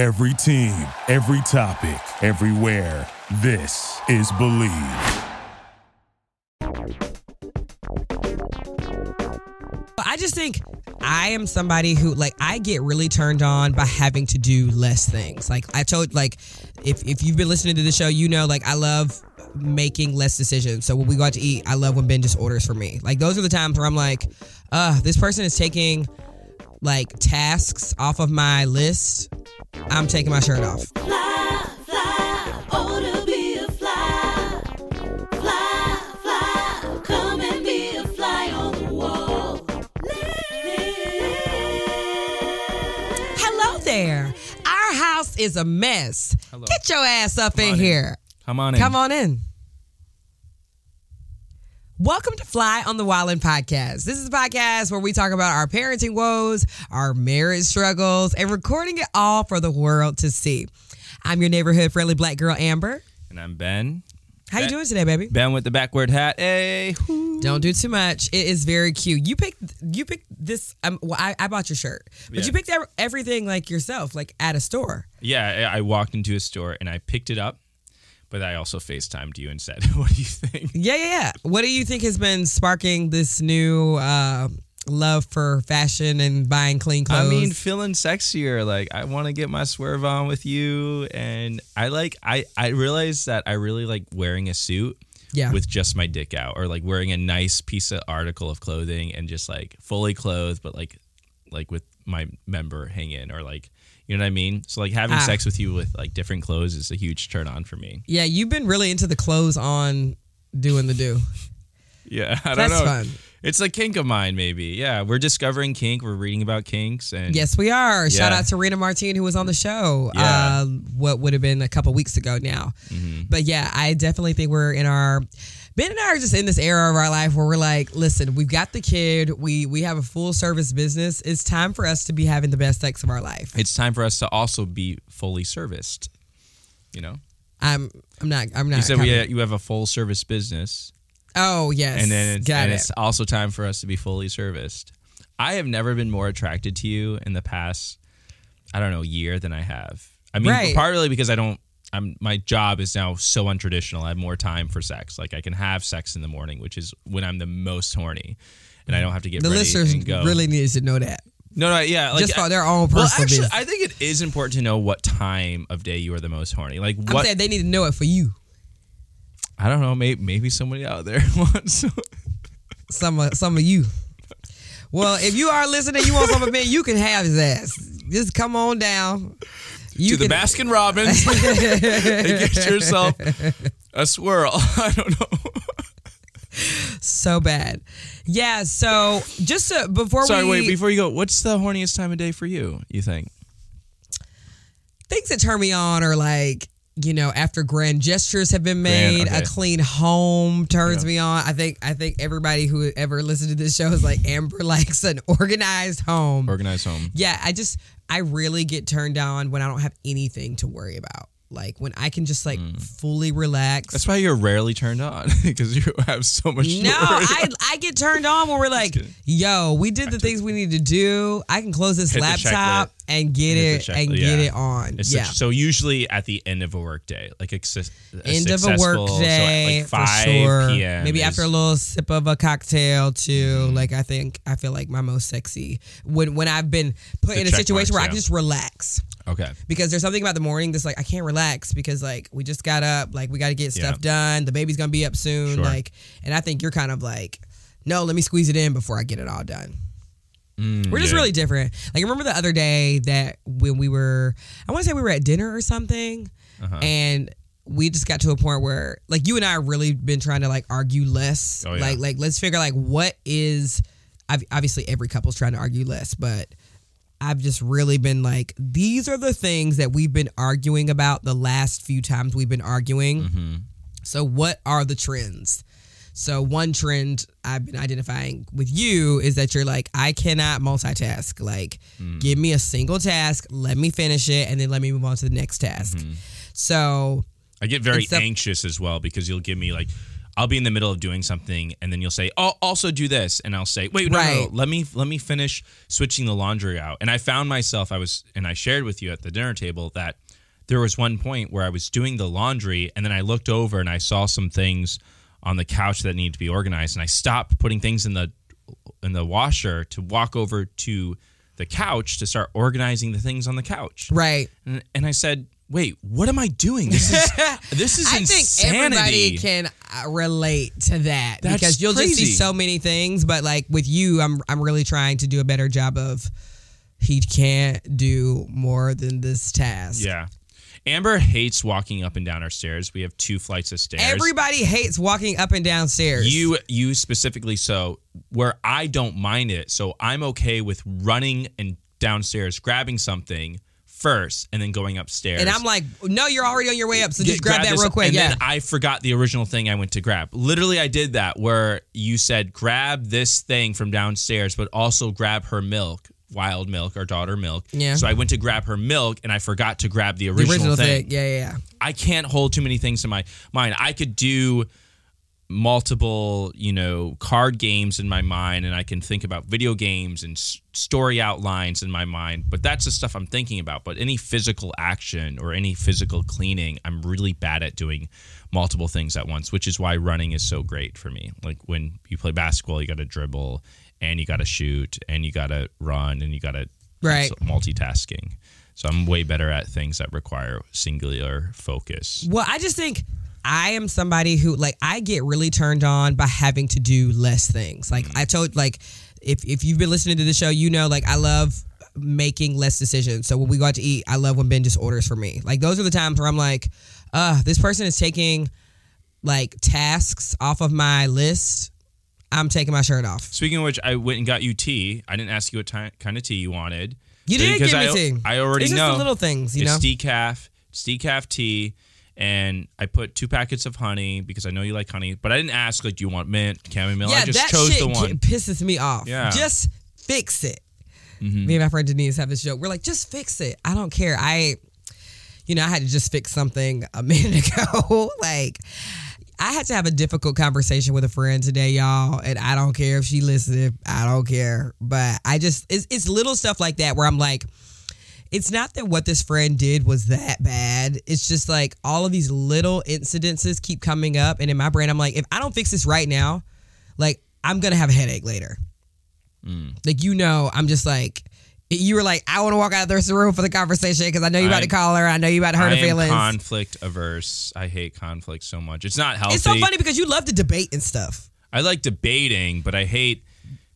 Every team, every topic, everywhere. This is Believe. I just think I am somebody who like I get really turned on by having to do less things. Like I told like if if you've been listening to the show, you know like I love making less decisions. So when we go out to eat, I love when Ben just orders for me. Like those are the times where I'm like, uh, this person is taking like tasks off of my list. I'm taking my shirt off. Fly, fly, oh to be a fly. Fly, fly, come and be a fly on the wall. Hello there. Our house is a mess. Hello. Get your ass up in on in. here. Come on in. Come on in. Welcome to Fly on the Wallin podcast. This is a podcast where we talk about our parenting woes, our marriage struggles, and recording it all for the world to see. I'm your neighborhood friendly black girl Amber. And I'm Ben. How you doing today, baby? Ben with the backward hat. Hey. whoo. Don't do too much. It is very cute. You picked you picked this. Um, well, I, I bought your shirt, but Yeah. you picked everything like yourself, like at a store. Yeah, I walked into a store and I picked it up, but I also FaceTimed you and said, "What do you think?" Yeah, yeah, yeah. What do you think has been sparking this new uh, love for fashion and buying clean clothes? I mean, feeling sexier. Like I want to get my swerve on with you, and I like. I I realized that I really like wearing a suit. Yeah. With just my dick out, or like wearing a nice piece of article of clothing and just like fully clothed, but like, like with my member hanging, or like, you know what I mean. So like having Ah. sex with you with like different clothes is a huge turn on for me. yeah, you've been really into the clothes on doing the do. Yeah, I don't That's know. fun. It's a kink of mine, maybe. Yeah, we're discovering kink. We're reading about kinks, and Yes, we are. Shout out to Rena Martin who was on the show. Yeah. Uh, what would have been a couple weeks ago now. Mm-hmm. But yeah, I definitely think we're in our. Ben and I are just in this era of our life where we're like, listen, we've got the kid. We we have a full service business. It's time for us to be having the best sex of our life. it's time for us to also be fully serviced. You know, I'm I'm not I'm not. you said we you have a full service business, Oh yes, and then it's, got and it. it's also time for us to be fully serviced. I have never been more attracted to you in the past, I don't know, year than I have. I mean, Right. partly because I don't. I'm my job is now so untraditional. I have more time for sex. Like I can have sex in the morning, which is when I'm the most horny, and I don't have to get the ready listeners and go. really needs to know that. No, no, yeah, like Just for their own Well, actually, business. I think it is important to know what time of day you are the most horny. Like I'm what saying they need to know it for you. I don't know. Maybe maybe somebody out there wants. Some of some of you. Well, if you are listening, you want some of Ben, you can have his ass. Just come on down. You to the Baskin Robbins and get yourself a swirl. I don't know. so bad. Yeah. So just to, before Sorry, we wait. Before you go, what's the horniest time of day for you? You think? things that turn me on are like you know after grand gestures have been Grand, made okay. a clean home turns Yeah. me on i think i think everybody who ever listened to this show is like amber likes an organized home Organized home. yeah i just i really get turned on when i don't have anything to worry about like when i can just like fully relax Mm. That's why you're rarely turned on because you have so much. no, I. I get turned on when we're like, yo, we did the things we need to do. I can close this Hit laptop. And get it check- and yeah. get it on. It's yeah. such, so usually at the end of a work day, like a, a End of a successful- work so day like five for sure. p.m. Maybe is- Mm-hmm. after a little sip of a cocktail too. Like I think I feel like my most sexy when when I've been put in a situation where I can just relax. Okay. Because there's something about the morning that's like I can't relax because like we just got up, like we got to get stuff Yeah. done. The baby's gonna be up soon, Sure. like, and I think you're kind of like, no, let me squeeze it in before I get it all done. We're just yeah. really different. Like, I remember the other day that when we were, I want to say we were at dinner or something, Uh-huh. and we just got to a point where, like, you and I have really been trying to like argue less. Oh, yeah. Like, like let's figure like what is. ob- Obviously, every couple's trying to argue less, but I've just really been like, these are the things that we've been arguing about the last few times we've been arguing. Mm-hmm. So, what are the trends? So, one trend I've been identifying with you is that you're like, I cannot multitask. Like, Mm. give me a single task, let me finish it, and then let me move on to the next task. Mm-hmm. So, I get very anxious as well because you'll give me like, I'll be in the middle of doing something, and then you'll say, "Oh, also do this," and I'll say, "Wait, no, no, no, let me let me finish switching the laundry out." And I found myself, I was, and I shared with you at the dinner table that there was one point where I was doing the laundry, and then I looked over and I saw some things on the couch that needed to be organized, and I stopped putting things in the in the washer to walk over to the couch to start organizing the things on the couch. Right. And, and I said, "Wait, what am I doing? This is this is I think everybody can uh, relate to that That's because you'll just see so many things. But like with you, I'm I'm really trying to do a better job of. He can't do more than this task. yeah. Amber hates walking up and down our stairs. We have two flights of stairs. Everybody hates walking up and down stairs. you you specifically so where I don't mind it. So I'm okay with running and downstairs grabbing something first and then going upstairs. and I'm like, no, you're already on your way up, so just Get- grab, that this- real quick. And yeah. then I forgot the original thing I went to grab. Literally, I did that where you said, grab this thing from downstairs, but also grab her milk, wild milk, our daughter milk. Yeah. So I went to grab her milk and I forgot to grab the the original, original thing. thing. Yeah, yeah, yeah. I can't hold too many things in my mind. I could do multiple, you know, card games in my mind and I can think about video games and s- story outlines in my mind, but that's the stuff I'm thinking about. But any physical action or any physical cleaning, I'm really bad at doing multiple things at once, which is why running is so great for me. Like when you play basketball, you got to dribble and you got to shoot and you got to run and you got to Right. multitasking. So I'm way better at things that require singular focus. Well, I just think I am somebody who like I get really turned on by having to do less things. Like I told like if if you've been listening to the show, you know like I love making less decisions. So when we go out to eat, I love when Ben just orders for me. Like those are the times where I'm like, uh, this person is taking like tasks off of my list. I'm taking my shirt off. Speaking of which, I went and got you tea. I didn't ask you what ti- kind of tea you wanted. You did Because give me I, tea. I already it's just know. the little things, you it's know. decaf. It's decaf tea. And I put two packets of honey because I know you like honey. But I didn't ask, like, do you want mint, chamomile? yeah, I just that chose shit the one. pisses me off. Yeah. Mm-hmm. Just fix it. Me and my friend Denise have this joke. We're like, just fix it. I don't care. I, you know, I had to just fix something a minute ago. like, I had to have a difficult conversation with a friend today, y'all, and I don't care if she listened. I don't care, but I just it's, it's little stuff like that where I'm like, it's not that what this friend did was that bad. It's just like all of these little incidences keep coming up, and in my brain, I'm like, if I don't fix this right now, like I'm gonna have a headache later. Mm. Like you know, I'm just like. You were like, I want to walk out of the room for the conversation because I know you're about to I'm- call her. I know you're about to hurt I her feelings. conflict averse. I hate conflict so much. It's not healthy. it's so funny because you love to debate and stuff. I like debating, but I hate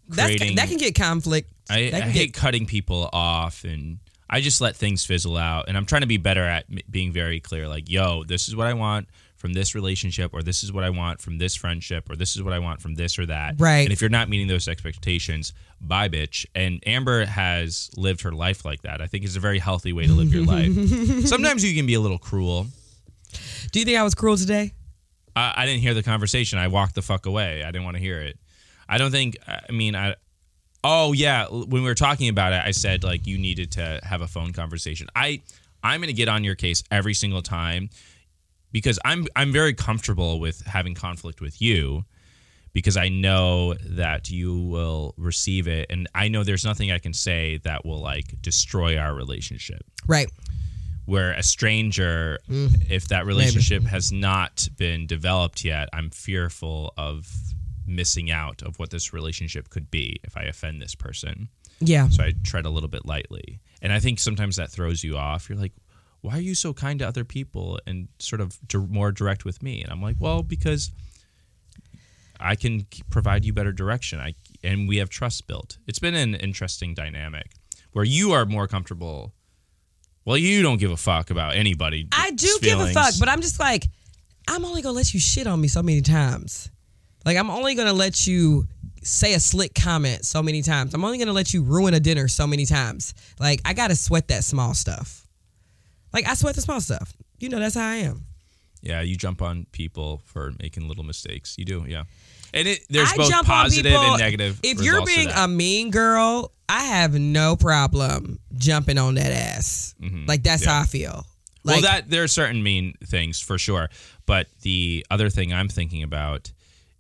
That's, creating. that can get conflict. I, I can hate get, cutting people off and I just let things fizzle out. And I'm trying to be better at being very clear like, yo, this is what I want from this relationship, or this is what I want from this friendship, or this is what I want from this or that. Right. And if you're not meeting those expectations, bye, bitch. And Amber has lived her life like that. I think it's a very healthy way to live your life. Sometimes you can be a little cruel. Do you think I was cruel today? I, I didn't hear the conversation. I walked the fuck away. I didn't want to hear it. I don't think. I mean, I. Oh yeah, when we were talking about it, I said like you needed to have a phone conversation. I I'm going to get on your case every single time because I'm I'm very comfortable with having conflict with you because I know that you will receive it. And I know there's nothing I can say that will like destroy our relationship. Right. where a stranger mm. if that relationship has not been developed yet i'm fearful of missing out of what this relationship could be if i offend this person. Yeah. so i tread a little bit lightly. And i think sometimes that throws you off. You're like why are you so kind to other people and sort of more direct with me and i'm like well because i can provide you better direction i and we have trust built it's been an interesting dynamic where you are more comfortable well, you don't give a fuck about anybody. I do give a fuck, but I'm just like, I'm only gonna let you shit on me so many times. Like I'm only gonna let you say a slick comment so many times. I'm only gonna let you ruin a dinner so many times. Like I gotta sweat that small stuff. Like I sweat the small stuff. You know that's how I am. yeah, you jump on people for making little mistakes. You do, yeah. And it there's I both positive people- and negative. If you're being a mean girl, I have no problem jumping on that ass. Like that's Mm-hmm. Yeah. how I feel. well, Like, that there are certain mean things for sure, but the other thing I'm thinking about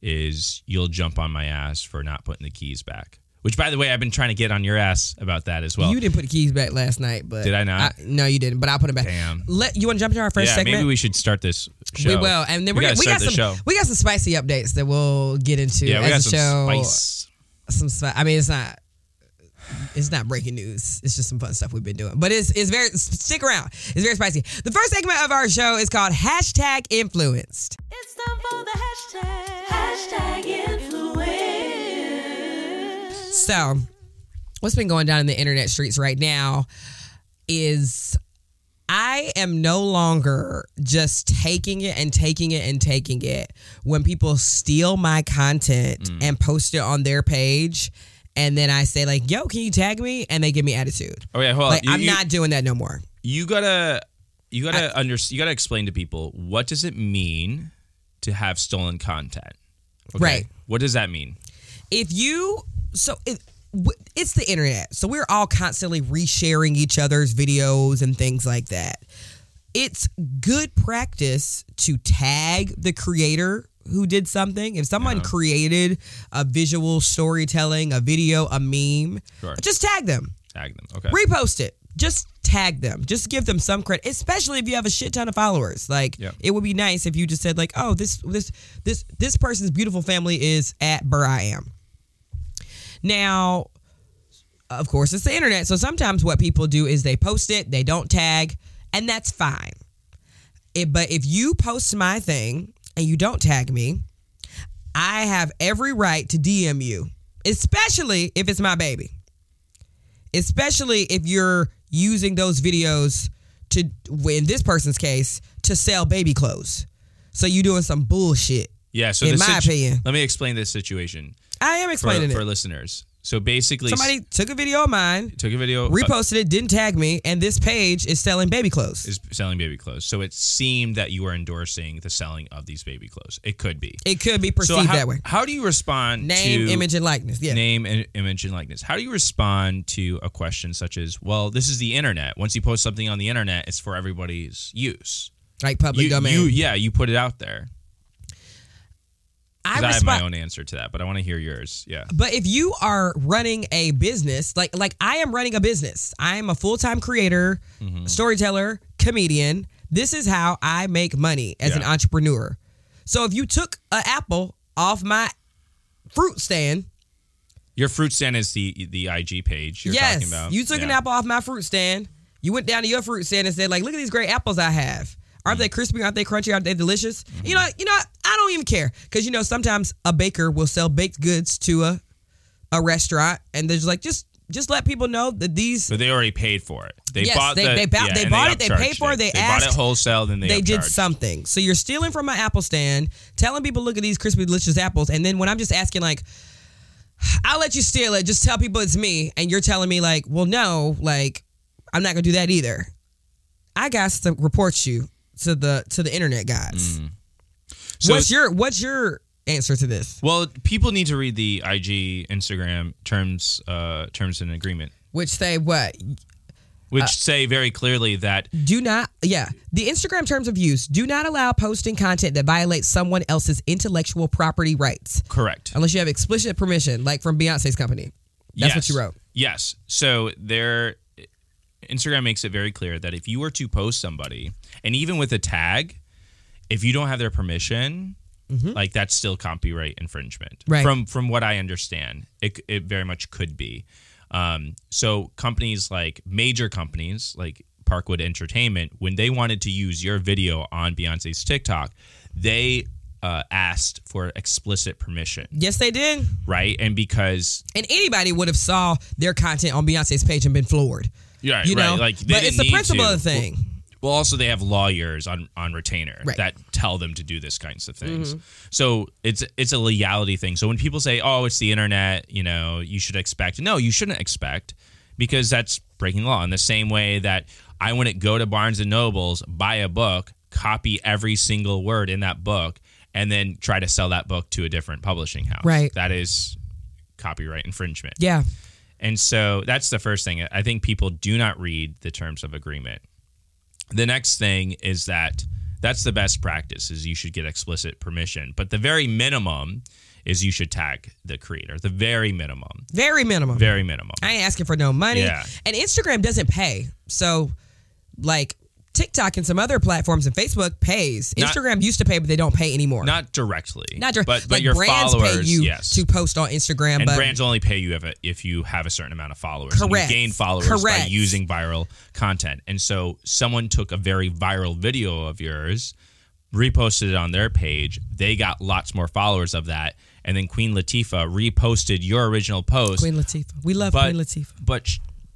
is you'll jump on my ass for not putting the keys back. Which, by the way, I've been trying to get on your ass about that as well. you didn't put the keys back last night, but Did I not? no, you didn't. But I'll put them back. Damn. Let you want to jump into our first yeah, segment. maybe we should start this show. We will, and then we we're, gotta we got start some show. we got some spicy updates that we'll get into yeah, we as got the some show. spice. Some spi- I mean, it's not it's not breaking news. It's just some fun stuff we've been doing, but it's it's very stick around. It's very spicy. The first segment of our show is called hashtag influenced. It's time for the hashtag. Hashtag influence. So, what's been going down in the internet streets right now is I am no longer just taking it and taking it and taking it when people steal my content Mm. and post it on their page. And then I say, like, yo, can you tag me? And they give me attitude. Oh yeah, hold on. You- I'm you- not doing that no more. You gotta, you gotta under, you gotta explain to people what does it mean to have stolen content. Okay? Right. What does that mean? if you so it, it's the internet. So we're all constantly resharing each other's videos and things like that. It's good practice to tag the creator who did something. If someone created a visual storytelling a video a meme Sure. just tag them. Tag them. Okay. repost it. Just tag them. Just give them some credit especially if you have a shit ton of followers. Like Yeah. it would be nice if you just said like oh this this this this person's beautiful family is at burr i am now of course it's the internet so sometimes what people do is they post it they don't tag and that's fine it, but if you post my thing and you don't tag me i have every right to dm you especially if it's my baby especially if you're using those videos to in this person's case to sell baby clothes so you're doing some bullshit Yeah. So in my situ- opinion. let me explain this situation i am explaining for it for listeners. So basically, somebody took a video of mine took a video, uh, reposted it didn't tag me and this page is selling baby clothes is selling baby clothes. So it seemed that you were endorsing the selling of these baby clothes. It could be. it could be So perceived how, that way how do you respond name to image and likeness yeah name and image and likeness? How do you respond to a question such as, "Well, this is the internet. Once you post something on the internet, it's for everybody's use." like public You, domain you yeah, you put it out there. I, I, have my own answer to that, but I want to hear yours. Yeah. But if you are running a business, like like I am running a business, I am a full time creator, Mm-hmm. storyteller, comedian. This is how I make money as an entrepreneur. So if you took an apple off my fruit stand, Your fruit stand is the the IG page you're yes, talking about. you took an apple off my fruit stand. You went down to your fruit stand and said, like, look at these great apples I have. Aren't they crispy? Aren't they crunchy? Aren't they delicious? Mm-hmm. You know, you know, I don't even care because you know sometimes a baker will sell baked goods to a a restaurant, and they're just like, just just let people know that these But they already paid for it. They Yes, bought they- the, they bought- yeah, they bought it, they paid for it, they They bought it asked- wholesale, then they they did something. So you're stealing from my apple stand, telling people, look at these crispy, delicious apples. And then when I'm just asking, like, I'll let you steal it, just tell people it's me. And you're telling me, like, well, no, like, I'm not going to do that either. I got to report you to the to the internet guys. Mm. So what's your what's your answer to this? Well, people need to read the IG, Instagram terms, uh, terms and agreement, Which say what? which Uh, say very clearly that Do not, yeah. The Instagram terms of use do not allow posting content that violates someone else's intellectual property rights. correct. unless you have explicit permission, like from Beyonce's company. That's what you wrote. Yes. So there, Instagram makes it very clear that if you were to post somebody, and even with a tag, if you don't have their permission, like that's still copyright infringement. Mm-hmm. Right. From from what I understand, it it very much could be. Um, so companies like major companies like Parkwood Entertainment, when they wanted to use your video on Beyonce's TikTok, they uh, asked for explicit permission, Yes, they did. right? And because And anybody would have saw their content on Beyonce's page and been floored. Yeah, You know, right. Like, they but it's the principle to. of the thing. Well, also they have lawyers on on retainer Right. that tell them to do this kinds of things. Mm-hmm. So it's it's a legality thing. So when people say, "Oh, it's the internet," you know, you should expect. No, you shouldn't expect because that's breaking law. In the same way that I wouldn't go to Barnes and Nobles, buy a book, copy every single word in that book, and then try to sell that book to a different publishing house. Right. That is copyright infringement. Yeah. And so that's the first thing. I think people do not read the terms of agreement. The next thing is that That's the best practice. Is you should get explicit permission, but the very minimum is you should tag the creator. The very minimum, Very minimum. very minimum. I ain't asking for no money. Yeah. And Instagram doesn't pay. So, like TikTok and some other platforms and Facebook pays. Not- Instagram used to pay, but they don't pay anymore. Not directly, Not directly. but but like your brands followers, pay you yes. to post on Instagram, and but brands only pay you if, if you have a certain amount of followers. And Correct. you gain followers by Correct. using viral content. And so someone took a very viral video of yours, reposted it on their page. They got lots more followers of that. And then Queen Latifah reposted your original post. Queen Latifah. We love but, Queen Latifah. But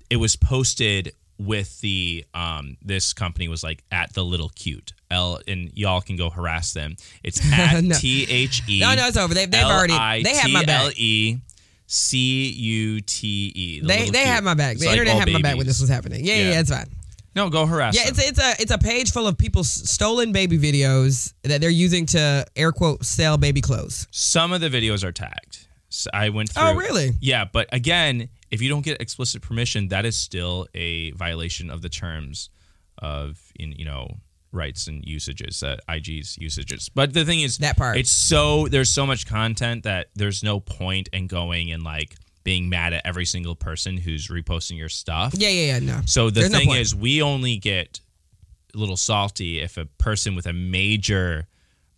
it was posted with the um this company was like at the little cute L and y'all can go harass them. It's at No. T H E No, no, it's over. They've- they've already- they have my back. L-I-T-L-E C U T E. the They they had my back. The internet had my back when this was happening. Yeah, yeah, Yeah. it's fine. No, go harass Yeah, it's a, it's a it's a page full of people's stolen baby videos that they're using to air quote sell baby clothes. Some of the videos are tagged. So I went through. Oh, really? Yeah, but again, if you don't get explicit permission, that is still a violation of the terms of in you know rights and usages, uh, IG's usages. But the thing is, That part. it's so there's so much content that there's no point in going and like being mad at every single person who's reposting your stuff. Yeah, yeah, yeah. No. So the There's thing point. is, we only get a little salty if a person with a major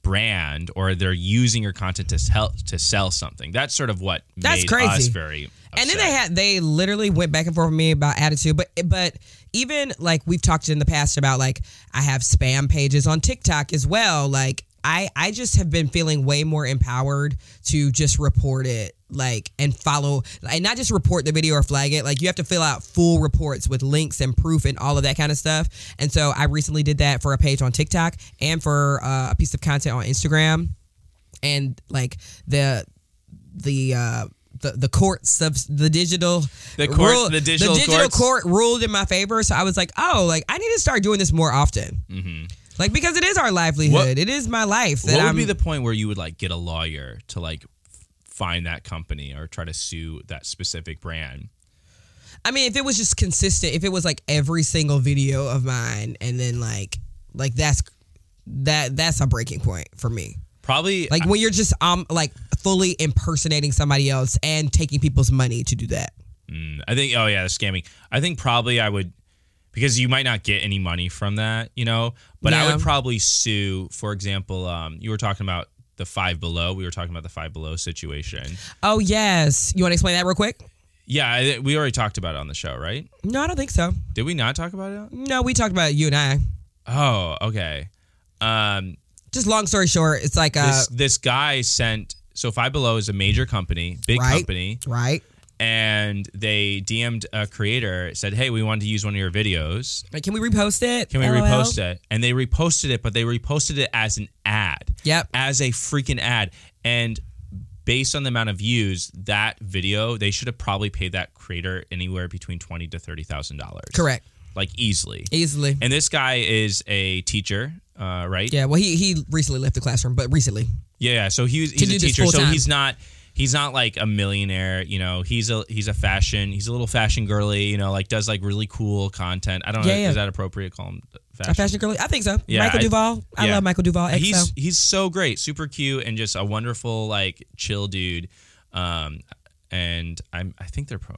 brand or they're using your content to sell to sell something. That's sort of what That's made crazy. us very. Upset. And then they had they literally went back and forth with me about attitude, but but even like we've talked in the past about like I have spam pages on TikTok as well. Like I I just have been feeling way more empowered to just report it like and follow and not just report the video or flag it like you have to fill out full reports with links and proof and all of that kind of stuff and so i recently did that for a page on tiktok and for uh, a piece of content on instagram and like the the uh the, the courts of the digital The court- the digital courts? court ruled in my favor so i was like oh like i need to start doing this more often mm-hmm. like because it is our livelihood What- it is my life that What would I'm, be the point where you would like get a lawyer to like find that company or try to sue that specific brand? I mean, if it was just consistent, if it was like every single video of mine, and then like, like that's that that's a breaking point for me. Probably Like when you're just um like fully impersonating somebody else and taking people's money to do that. Mm, I think. Oh yeah, the scamming. I think probably I would because you might not get any money from that, you know. But I would probably sue. For example, um, you were talking about the Five Below. We were talking about the Five Below situation. Oh yes, you want to explain that real quick? Yeah, I, we already talked about it on the show, right? No, I don't think so. Did we not talk about it? No, we talked about it, you and I. Oh, okay. Um, Just long story short, it's like uh this this guy sent. So Five Below is a major company, big Right. company, right. and they DM'd a creator, said, "Hey, we wanted to use one of your videos. Like, can we repost it? Can we LOL? repost it?" And they reposted it, but they reposted it as an ad. Yep. As a freaking ad. And based on the amount of views, that video, they should have probably paid that creator anywhere between twenty to thirty thousand dollars. Correct. Like easily. Easily. And this guy is a teacher, uh, right? Yeah. Well, he he recently left the classroom, but recently. Yeah, yeah. So he was, he's a teacher. So he's not he's not like a millionaire, you know. He's a he's a fashion, he's a little fashion girly, you know, like does like really cool content. I don't know Yeah, yeah. is that appropriate to call him fashion? A fashion girl. I think so. Yeah, Michael I- Duvall. I yeah. love Michael Duvall. XO. He's he's so great, super cute and just a wonderful like chill dude. Um and I'm I think they're pro,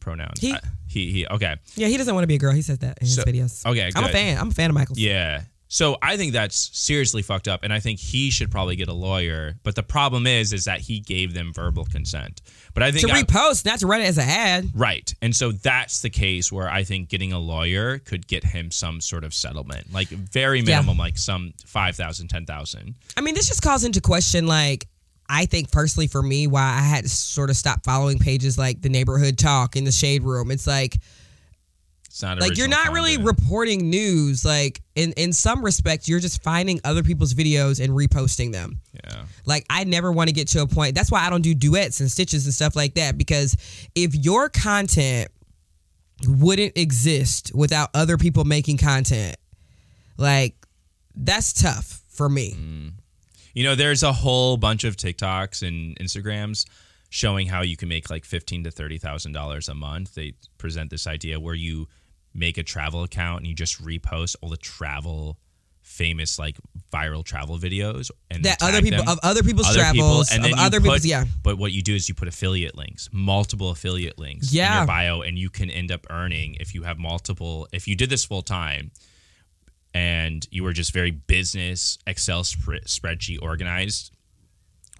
pronouns. He- I- he he okay. Yeah, he doesn't want to be a girl. He says that in his videos. okay, I'm a fan. I'm a fan of Michael's. Yeah. So I think that's seriously fucked up, and I think he should probably get a lawyer. But the problem is, is that he gave them verbal consent. But I think To I- repost, not to run it as an ad. right, and so that's the case where I think getting a lawyer could get him some sort of settlement, like very minimum, like some five thousand, ten thousand. I mean, this just calls into question, like, I think personally for me, why I had to sort of stop following pages like the neighborhood talk in the shade room. It's like, It's not like you're not really reporting news. Like in in some respects, you're just finding other people's videos and reposting them. yeah. Like I never want to get to a point. That's why I don't do duets and stitches and stuff like that because if your content wouldn't exist without other people making content, like that's tough for me. Mm. You know, there's a whole bunch of TikToks and Instagrams showing how you can make like fifteen to thirty thousand dollars a month. They present this idea where you make a travel account and you just repost all the travel famous like viral travel videos and That other people them. of other people's Other people, travels, and of then other put- people's yeah. But what you do is you put affiliate links, multiple affiliate links in Yeah. your bio, and you can end up earning if you have multiple. If you did this full time, and you were just very business Excel spread, spreadsheet organized,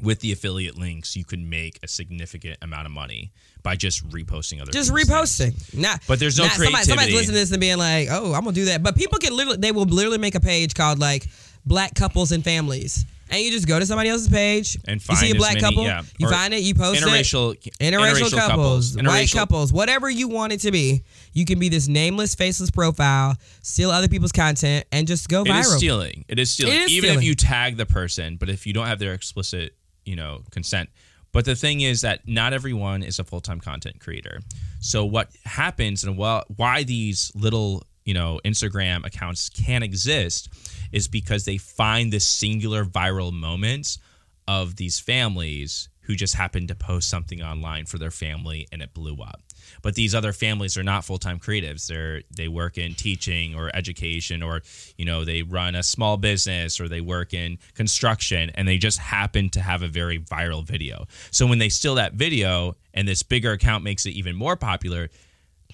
with the affiliate links, you could make a significant amount of money by just reposting other. Just things. reposting. Not, But there's no not somebody, somebody's listening to this and being like, "Oh, I'm gonna do that." But people can literally, they will literally make a page called like Black Couples and Families, and you just go to somebody else's page And you find see a black many- couple, yeah. you Or find it, you post interracial, it. Interracial, couples, white interracial- couples, whatever you want it to be, you can be this nameless, faceless profile, steal other people's content, and just go It viral. is stealing. It is stealing. It is Even stealing. if you tag the person, but if you don't have their explicit, you know, consent. But the thing is that not everyone is a full time content creator. So what happens and well, why these little you know Instagram accounts can exist is because they find this singular viral moments of these families who just happened to post something online for their family and it blew up. But these other families are not full-time creatives. They're they work in teaching or education or you know, they run a small business or they work in construction and they just happen to have a very viral video. So when they steal that video and this bigger account makes it even more popular,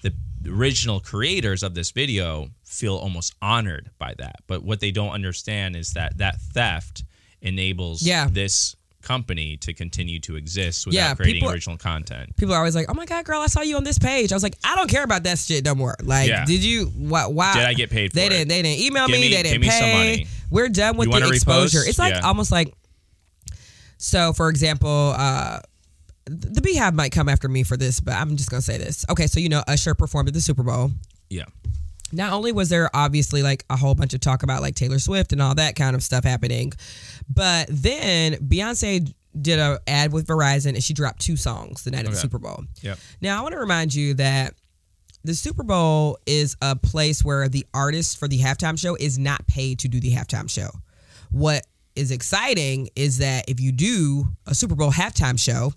the original creators of this video feel almost honored by that. But what they don't understand is that that theft enables Yeah. this company to continue to exist without Yeah, creating people- original content. people are always like, "Oh my god, girl, I saw you on this page." I was like, "I don't care about that shit no more." Like, Yeah. did you? Why? why Did I get paid They for it? They didn't. They didn't email me. me- They didn't me pay. money. We're done with You the exposure. repost? It's like Yeah. almost like. So, for example, uh, the Beehive might come after me for this, but I'm just gonna say this. Okay, so you know, Usher performed at the Super Bowl. Yeah. Not only was there obviously like a whole bunch of talk about like Taylor Swift and all that kind of stuff happening, but then Beyonce did a ad with Verizon and she dropped two songs the night of the Super Bowl. Yep. Now I want to remind you that the Super Bowl is a place where the artist for the halftime show is not paid to do the halftime show. What is exciting is that if you do a Super Bowl halftime show,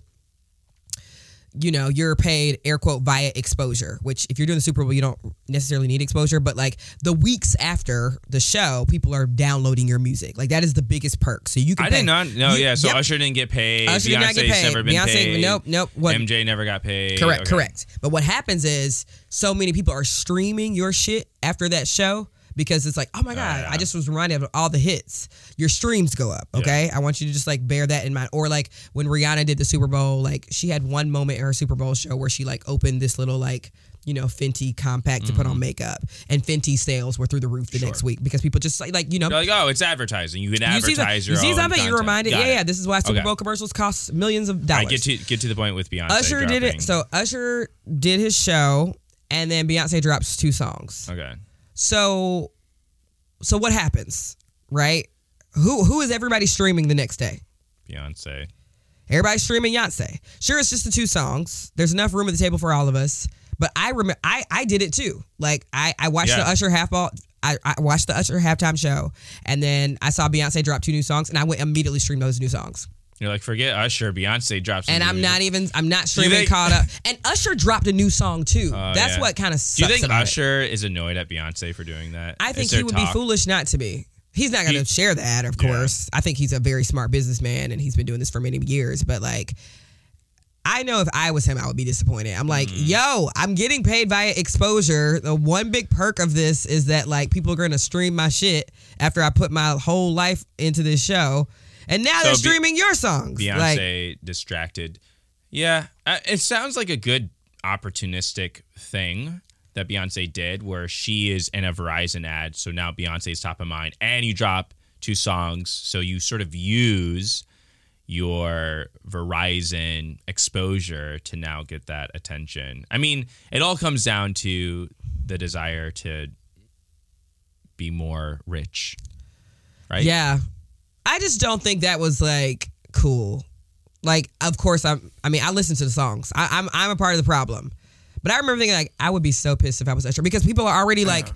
you know, you're paid air quote via exposure, which if you're doing the Super Bowl, you don't necessarily need exposure, but like the weeks after the show, people are downloading your music. Like that is the biggest perk. So you can I pay- did not know. you- Yeah, so yep. Usher didn't get paid. Usher did not get paid. never been Beyonce- paid. nope, nope. What- MJ never got paid. Correct, Okay. correct. But what happens is so many people are streaming your shit after that show because it's like, oh my God, yeah. I just was reminded of all the hits. Your streams go up, okay? I want you to just like bear that in mind. Or like when Rihanna did the Super Bowl, like she had one moment in her Super Bowl show where she like opened this little like, you know, Fenty compact to put Mm-hmm. on makeup. And Fenty sales were through the roof the next week because people just like, like you know, They're like, oh, it's advertising. You can you see, advertise some- you your see own something, you're reminded, Got yeah, it. yeah, this is why Super Okay. Bowl commercials cost millions of dollars. right, get to get to the point with Beyonce. Usher did it. So Usher did his show, and then Beyonce drops two songs. okay, So, so what happens, right? Who who is everybody streaming the next day? Beyonce. Everybody's streaming Beyonce. Sure, it's just the two songs. There's enough room at the table for all of us. But I remember, I I did it too. Like I I watched Yeah. the Usher half ball. I, I watched the Usher halftime show, and then I saw Beyonce drop two new songs, and I went immediately stream those new songs. You're like, forget Usher. Beyonce drops. And I'm not even I'm not streaming think- caught up. And Usher dropped a new song too. Oh, That's yeah. what kind of sucks. Do you think. Usher is annoyed at Beyonce for doing that? I think he would be foolish not to be. He's not going He- to share that, of Yeah. course. I think he's a very smart businessman and he's been doing this for many years. But like, I know if I was him, I would be disappointed. I'm like, Mm. yo, I'm getting paid via exposure. The one big perk of this is that like people are going to stream my shit after I put my whole life into this show. And now So they're Be- streaming your songs. Like, Beyonce distracted. Yeah, uh, it sounds like a good opportunistic thing that Beyonce did, where she is in a Verizon ad, so now Beyonce is top of mind, and you drop two songs, so you sort of use your Verizon exposure to now get that attention. I mean, it all comes down to the desire to be more rich, right? Yeah. I just don't think that was like cool. Like, of course, I'm. I mean, I listen to the songs. I, I'm. I'm a part of the problem. But I remember thinking like, I would be so pissed if I was Usher because people are already like,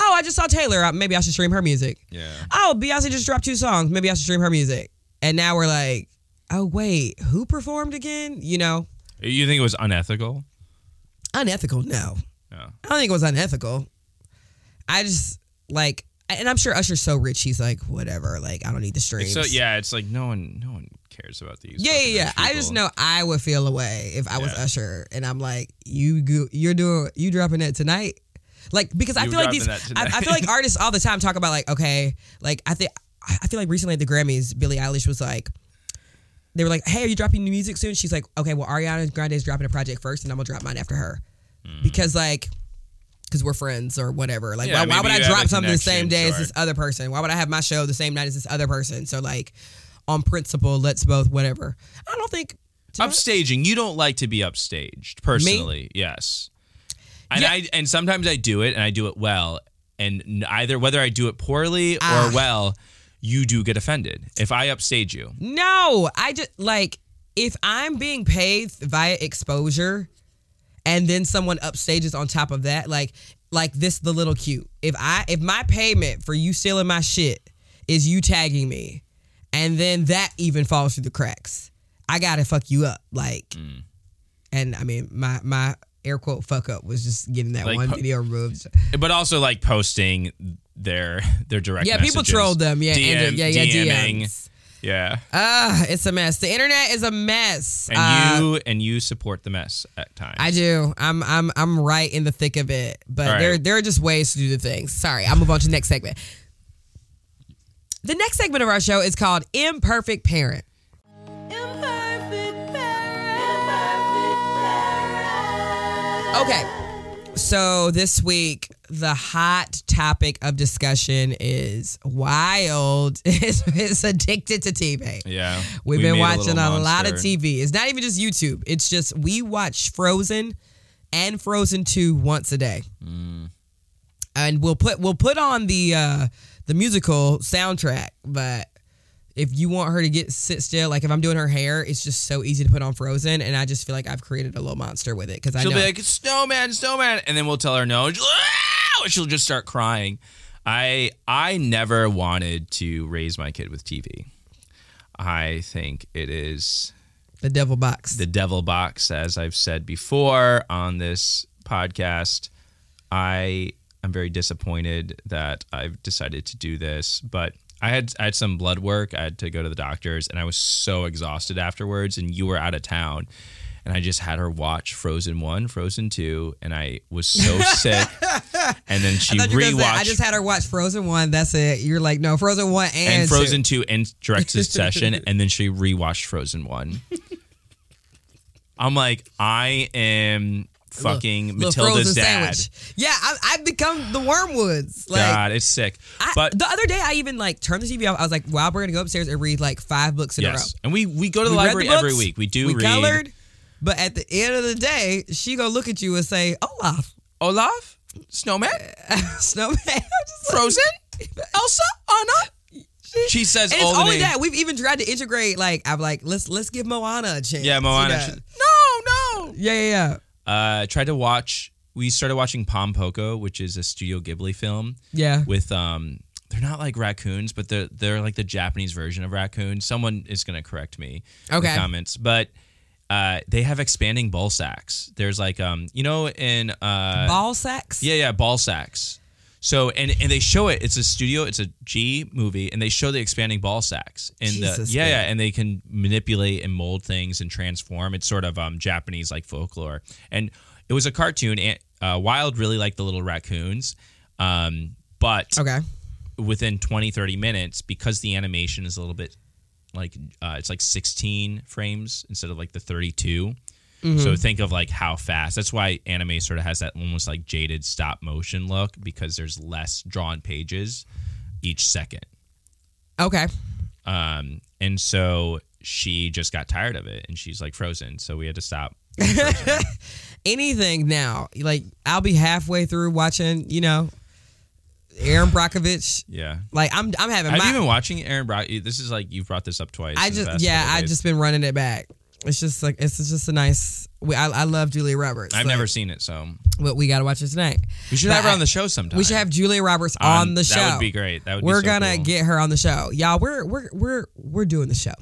oh, I just saw Taylor. Uh, Maybe I should stream her music. Yeah. Oh, Beyonce just dropped two songs. Maybe I should stream her music. And now we're like, oh wait, who performed again? You know, You think it was unethical? unethical. No, No. I don't think it was unethical. I just like and I'm sure Usher's so rich, he's like, whatever. Like, I don't need the streams. So yeah, it's like no one, no one cares about these. Yeah, yeah, yeah. I just know I would feel away if I was Yeah. Usher, and I'm like, you, go, you're doing, you dropping that tonight, like because I feel like these, I, I feel like artists all the time talk about like, okay, like I think, I feel like recently at the Grammys, Billie Eilish was like, they were like, hey, are you dropping new music soon? She's like, okay, well, Ariana Grande is dropping a project first, and I'm gonna drop mine after her, hmm. because like. Because we're friends or whatever. Like. Yeah, why, why would I drop something the same day as this other person? Why would I have my show the same night as this other person? So, like, on principle, let's both whatever. I don't think upstaging. You don't like to be upstaged, personally. Yes. And Yeah. I and sometimes I do it and I do it well. And either whether I do it poorly Ah. or well, you do get offended if I upstage you. No, I just like if I'm being paid via exposure and then someone upstages on top of that, like like this the little cute. If I if my payment for you stealing my shit is you tagging me and then that even falls through the cracks, I gotta fuck you up. Like Mm. and I mean my my air quote fuck up was just getting that Like, one po- video removed. But also like posting their their direct Yeah, people trolled them. Yeah, DM, and, yeah, yeah, DMing. DMs. Yeah. Ah, it's a mess. The internet is a mess. And Uh, you and you support the mess at times. I do. I'm I'm I'm right in the thick of it. But All right. there there are just ways to do the things. Sorry, I'll move on to the next segment. The next segment of our show is called Imperfect Parent. Imperfect parent. Okay. So this week, the hot topic of discussion is Wild is, is addicted to TV. Yeah. We've We been watching a, little lot of. TV. It's not even just YouTube. It's just we watch Frozen and Frozen 2 once a day. Mm. And we'll put we'll put on the uh the musical soundtrack, but if you want her to get sit still, like if I'm doing her hair, it's just so easy to put on Frozen, and I just feel like I've created a little monster with it because I She'll know. be like, snowman, snowman. And then we'll tell her no. and She'll, "Ah!" she'll just start crying. I I never wanted to raise my kid with TV. I think it is the devil box. the devil box, as I've said before on this podcast. I am very disappointed that I've decided to do this, but I had I had some blood work. I had to go to the doctors, and I was so exhausted afterwards. And you were out of town, and I just had her watch Frozen one, Frozen two, and I was so sick. And then she I thought you were gonna say, rewatched I just had her watch Frozen one. That's it. You're like, no, Frozen one and, and two. Frozen two in direct succession, and then she rewatched Frozen one. I'm like, I am fucking Little Matilda's Frozen dad. sandwich. Yeah, I, I've become the Wormwoods. Like, God, it's sick. I, but the other day, I even like turned the TV off. I was like, "Wow, we're gonna go upstairs and read like five books in yes, a row." and we we go to the We library the every week. We do we read. colored, but at the end of the day, she gonna look at you and say, "Olaf, Olaf, Snowman, snowman." I'm just like- Frozen, Elsa, Anna. She says and all it's only that we've even tried to integrate. Like, I'm like, let's let's give Moana a chance. Yeah, Moana. you she- know? no, no. Yeah, yeah, yeah. Uh, tried to watch. We started watching Pom Poko, which is a Studio Ghibli film. Yeah. with um they're not like raccoons, but they're they're like the Japanese version of raccoons. Someone is gonna correct me in Okay. the comments. But uh they have expanding ball sacks. There's like um you know in uh Ball sacks. yeah, yeah, ball sacks. So and and they show it. It's a studio. It's a G movie, and they show the expanding ball sacks. And the, yeah, yeah, and they can manipulate and mold things and transform. It's sort of um Japanese like folklore. And it was a cartoon. And uh, Wild really liked the little raccoons, um, but Okay. within 20 30 minutes because the animation is a little bit like uh, it's like 16 frames instead of like the 32 so think of like how fast that's why anime sort of has that almost like jaded stop motion look because there's less drawn pages each second Okay. um, and so she just got tired of it and she's like frozen so we had to stop Anything now, like I'll be halfway through watching, you know, Erin Brockovich. yeah Like I'm, I'm having have my. you been watching Erin Brock this is like you've brought this up twice I just, yeah, I just been running it back. It's just like it's just a nice. We, I, I love Julia Roberts. i've Like, never seen it so But we got to watch it tonight. we should But have her I- on the show sometime We should have Julia Roberts Um, on the show. That would be great. That would We're so gonna cool. get her on the show, y'all. We're we're we're we're doing the show.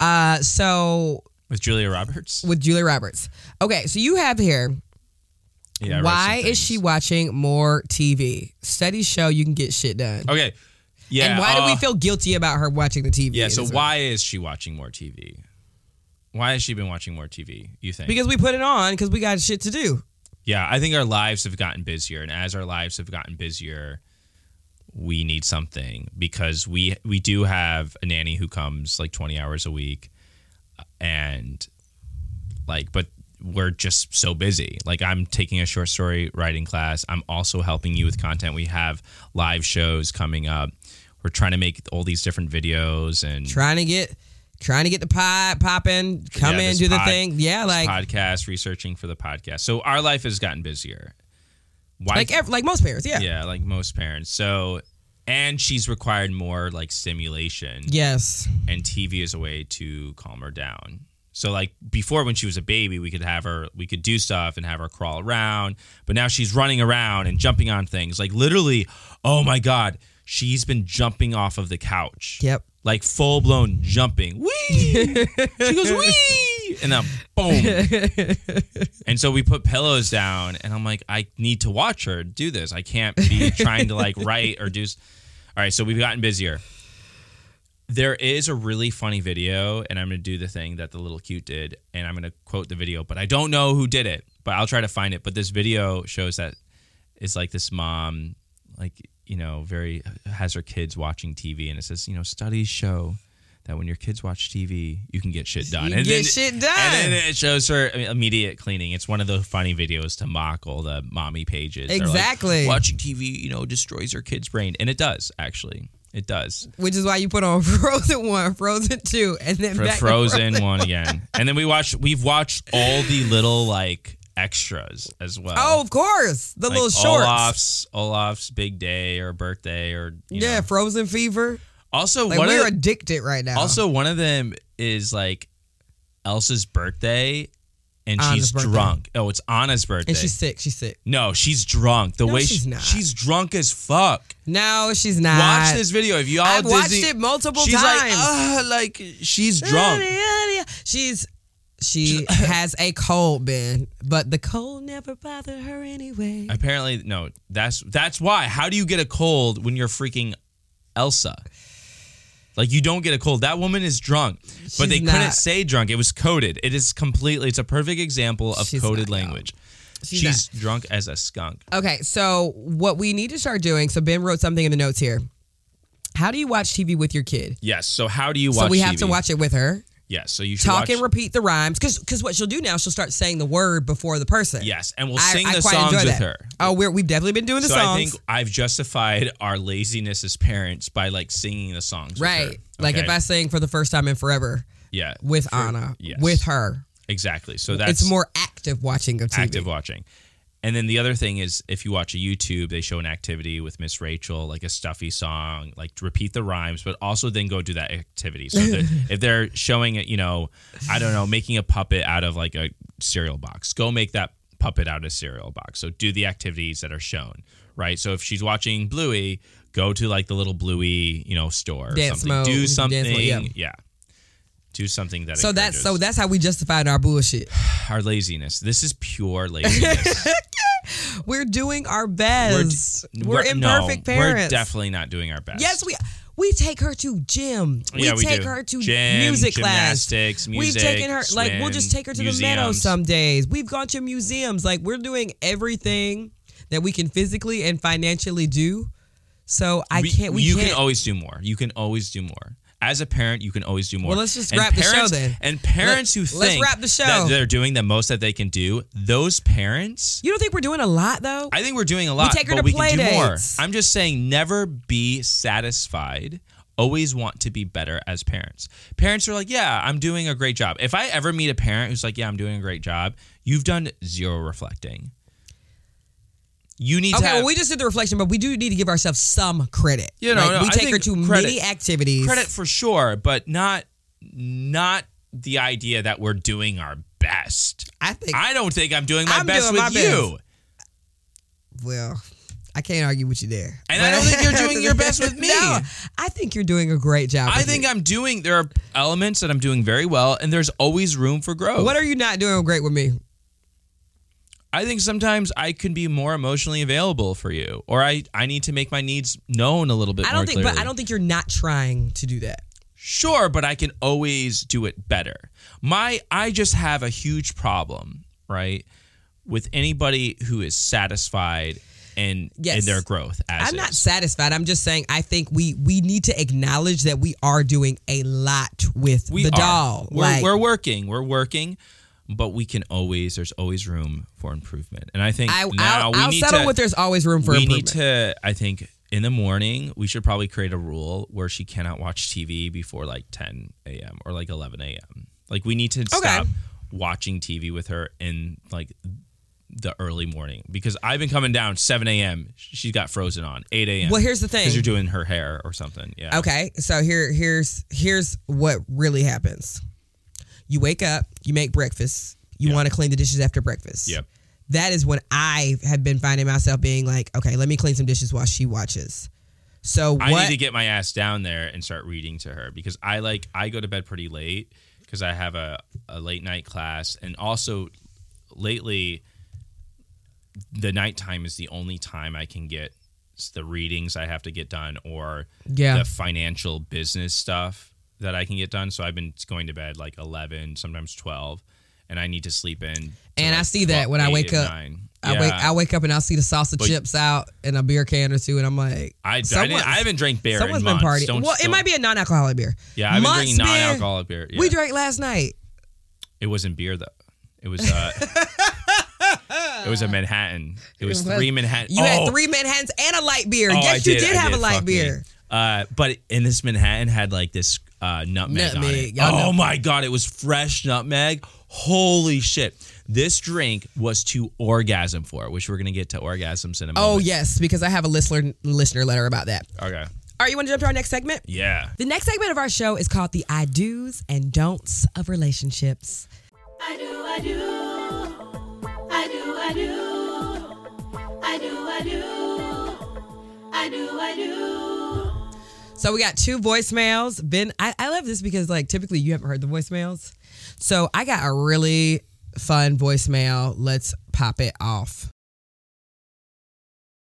Uh, so with Julia Roberts. with Julia Roberts. Okay, so you have here Yeah, Why is she watching more TV? Studies show you can get shit done. Okay. Yeah. and why do we uh, feel guilty about her watching the TV? Yeah. So why is she watching more TV? Why has she been watching more TV? You think? Because we put it on because we got shit to do. Yeah, I think our lives have gotten busier, and as our lives have gotten busier, we need something because we we do have a nanny who comes like twenty hours a week, and like, but we're just so busy. Like, I'm taking a short story writing class. I'm also helping you with content. We have live shows coming up. We're trying to make all these different videos and Trying to get, trying to get the pie popping, come Yeah, in, do the thing. Yeah, like podcast, researching for the podcast. So our life has gotten busier. Why like like most parents. Yeah. yeah, like most parents. So, and she's required more like stimulation, Yes. and TV is a way to calm her down. So, like before, when she was a baby, we could have her, we could do stuff and have her crawl around. But now she's running around and jumping on things. Like literally, oh my god, she's been jumping off of the couch. Yep. Like full blown jumping. Wee! she goes wee, and then boom. And so we put pillows down, and I'm like, I need to watch her do this. I can't be trying to like write or do. All right, so we've gotten busier. There is a really funny video, and I'm gonna do the thing that the little cute did, and I'm gonna quote the video, but I don't know who did it, but I'll try to find it. But this video shows that it's like this mom, like you know, very has her kids watching TV, and it says, you know, studies show that when your kids watch TV, you can get shit done. You and get then, shit done. And then it shows her immediate cleaning. It's one of the funny videos to mock all the mommy pages. They're like, Exactly. Watching TV, you know, destroys your kid's brain, and it does actually. It does. Which is why you put on Frozen one, Frozen two, and then to Frozen one again, and then we watched. We've watched all the little like extras as well. Oh, of course, the like little shorts. Olaf's Olaf's big day or birthday or you yeah, know. Frozen fever. Also, Like one we're the- addicted right now. also one of them is like Elsa's birthday, and Anna's she's birthday. drunk. Oh, it's Anna's birthday. and she's sick. She's sick. no, she's drunk. The No, way she's she- not. she's drunk as fuck. No, she's not. Watch this video. If you all I've watched it multiple she's times. like, ah, like she's drunk. She's she has a cold, Ben, but the cold never bothered her anyway. Apparently, no. That's that's why. How do you get a cold when you're freaking Elsa? Like you don't get a cold. That woman is drunk, but She's they couldn't say drunk. It was coded. It is completely. It's a perfect example of She's coded not, y'all. language. She's She's, drunk as a skunk. Okay, so what we need to start doing. So Ben wrote something in the notes here. How do you watch TV with your kid? Yes. So how do you watch? so we have TV? to watch it with her. Yes. So you should Talk watch, and repeat the rhymes, because because what she'll do now, she'll start saying the word before the person. Yes, and we'll I- sing I the quite songs with that. her. Oh, we're, we've definitely been doing the so songs. I think I've justified our laziness as parents by like singing the songs. with right. her. Like if I sing for the first time in forever yeah with For- Anna, yes. with her, exactly. So that's it's more active watching of TV. active watching. And then the other thing is, if you watch a YouTube, they show an activity with Miss Rachel, like a stuffy song, like repeat the rhymes, but also then go do that activity. So if they're showing it, you know, I don't know, making a puppet out of like a cereal box, go make that puppet out of a cereal box. So do the activities that are shown, right? So if she's watching Bluey, go to like the little Bluey, you know, store or Dance something. mode, do something, mode, yeah. yeah. Do something that So that's so that's how we justified our bullshit. our laziness. This is pure laziness. We're doing our best. We're, no, imperfect parents. We're definitely not doing our best. Yes, we we take her to gym. We Yeah, we take do. her to Gym, music class. gymnastics, We've taken her like we'll just take her to the meadow some days. We've gone to museums. Like we're doing everything that we can physically and financially do. So I We- can't. We you can't. can always do more. You can always do more. As a parent, you can always do more. Well, let's just And wrap the show then. And parents Let- who let's think wrap the show. that they're doing the most that they can do, those parents, you don't think we're doing a lot though? I think we're doing a lot. We take her but to we play can do more. I'm just saying, never be satisfied. Always want to be better as parents. Parents are like, yeah, I'm doing a great job. If I ever meet a parent who's like, yeah, I'm doing a great job, you've done zero reflecting. You need Okay, to have well, we just did the reflection, but we do need to give ourselves some credit. You know, Like, no, we I take her to credit- many activities. credit for sure, but not not the idea that we're doing our best. I think. I don't think I'm doing my I'm best doing with my you. well, I can't argue with you there. And I don't think you're doing your best with me. No, I think you're doing a great job. I think me. I'm doing there are elements that I'm doing very well and there's always room for growth. What are you not doing great with me? I think sometimes I can be more emotionally available for you, or I I need to make my needs known a little bit. I don't think, clearly. but I don't think you're not trying to do that. Sure, but I can always do it better. My I just have a huge problem, right, with anybody who is satisfied in Yes. in their growth. As I'm not is. satisfied. I'm just saying I think we we need to acknowledge that we are doing a lot with we the are. doll. We're, like, we're working. We're working. But we can always. There's always room for improvement, and I think I, now I'll, we I'll need settle to, with there's always room for we improvement. We need to i think in the morning we should probably create a rule where she cannot watch tv before like 10 a.m or like 11 a.m like we need to stop watching tv with her in like the early morning because i've been coming down 7 a.m she's got frozen on 8 a.m Well, here's the thing. because you're doing her hair or something yeah Okay, so here here's here's what really happens. You wake up, you make breakfast, you Yep. want to clean the dishes after breakfast. Yep. That is when I have been finding myself being like, okay, let me clean some dishes while she watches. So what? I need to get my ass down there and start reading to her because I like I go to bed pretty late because I have a, a late night class and also lately the nighttime is the only time I can get the readings I have to get done or Yeah. the financial business stuff that I can get done. So I've been going to bed like eleven, sometimes twelve, and I need to sleep in. And I like, see that when I wake up. 9. I wake I wake up and I'll see the salsa But- chips out and a beer can or two, and I'm like, I, I, I haven't drank beer someone's been partying. Don't- well, it don't- might be a non-alcoholic beer. Yeah, I've been drinking beer, non-alcoholic beer. Yeah. We drank last night. It wasn't beer though. It was uh It was a Manhattan. It was three Manhattan. You oh, had three Manhattans and a light beer. oh, yes, I you did, I have a light Fuck beer. Uh, but in this Manhattan had like this uh, nutmeg, on it. Oh know- my god, it was fresh nutmeg. Holy shit! This drink was to orgasm for, which we're gonna get to orgasms in a moment. Oh yes, because I have a listener listener letter about that. Okay. All right, you want to jump to our next segment? Yeah. The next segment of our show is called the I do's and don'ts of relationships. I do, I do. I do, I do. I do, I do. I do, I do. So we got two voicemails. Ben, I, I love this because like typically you haven't heard the voicemails. So I got a really fun voicemail. Let's pop it off.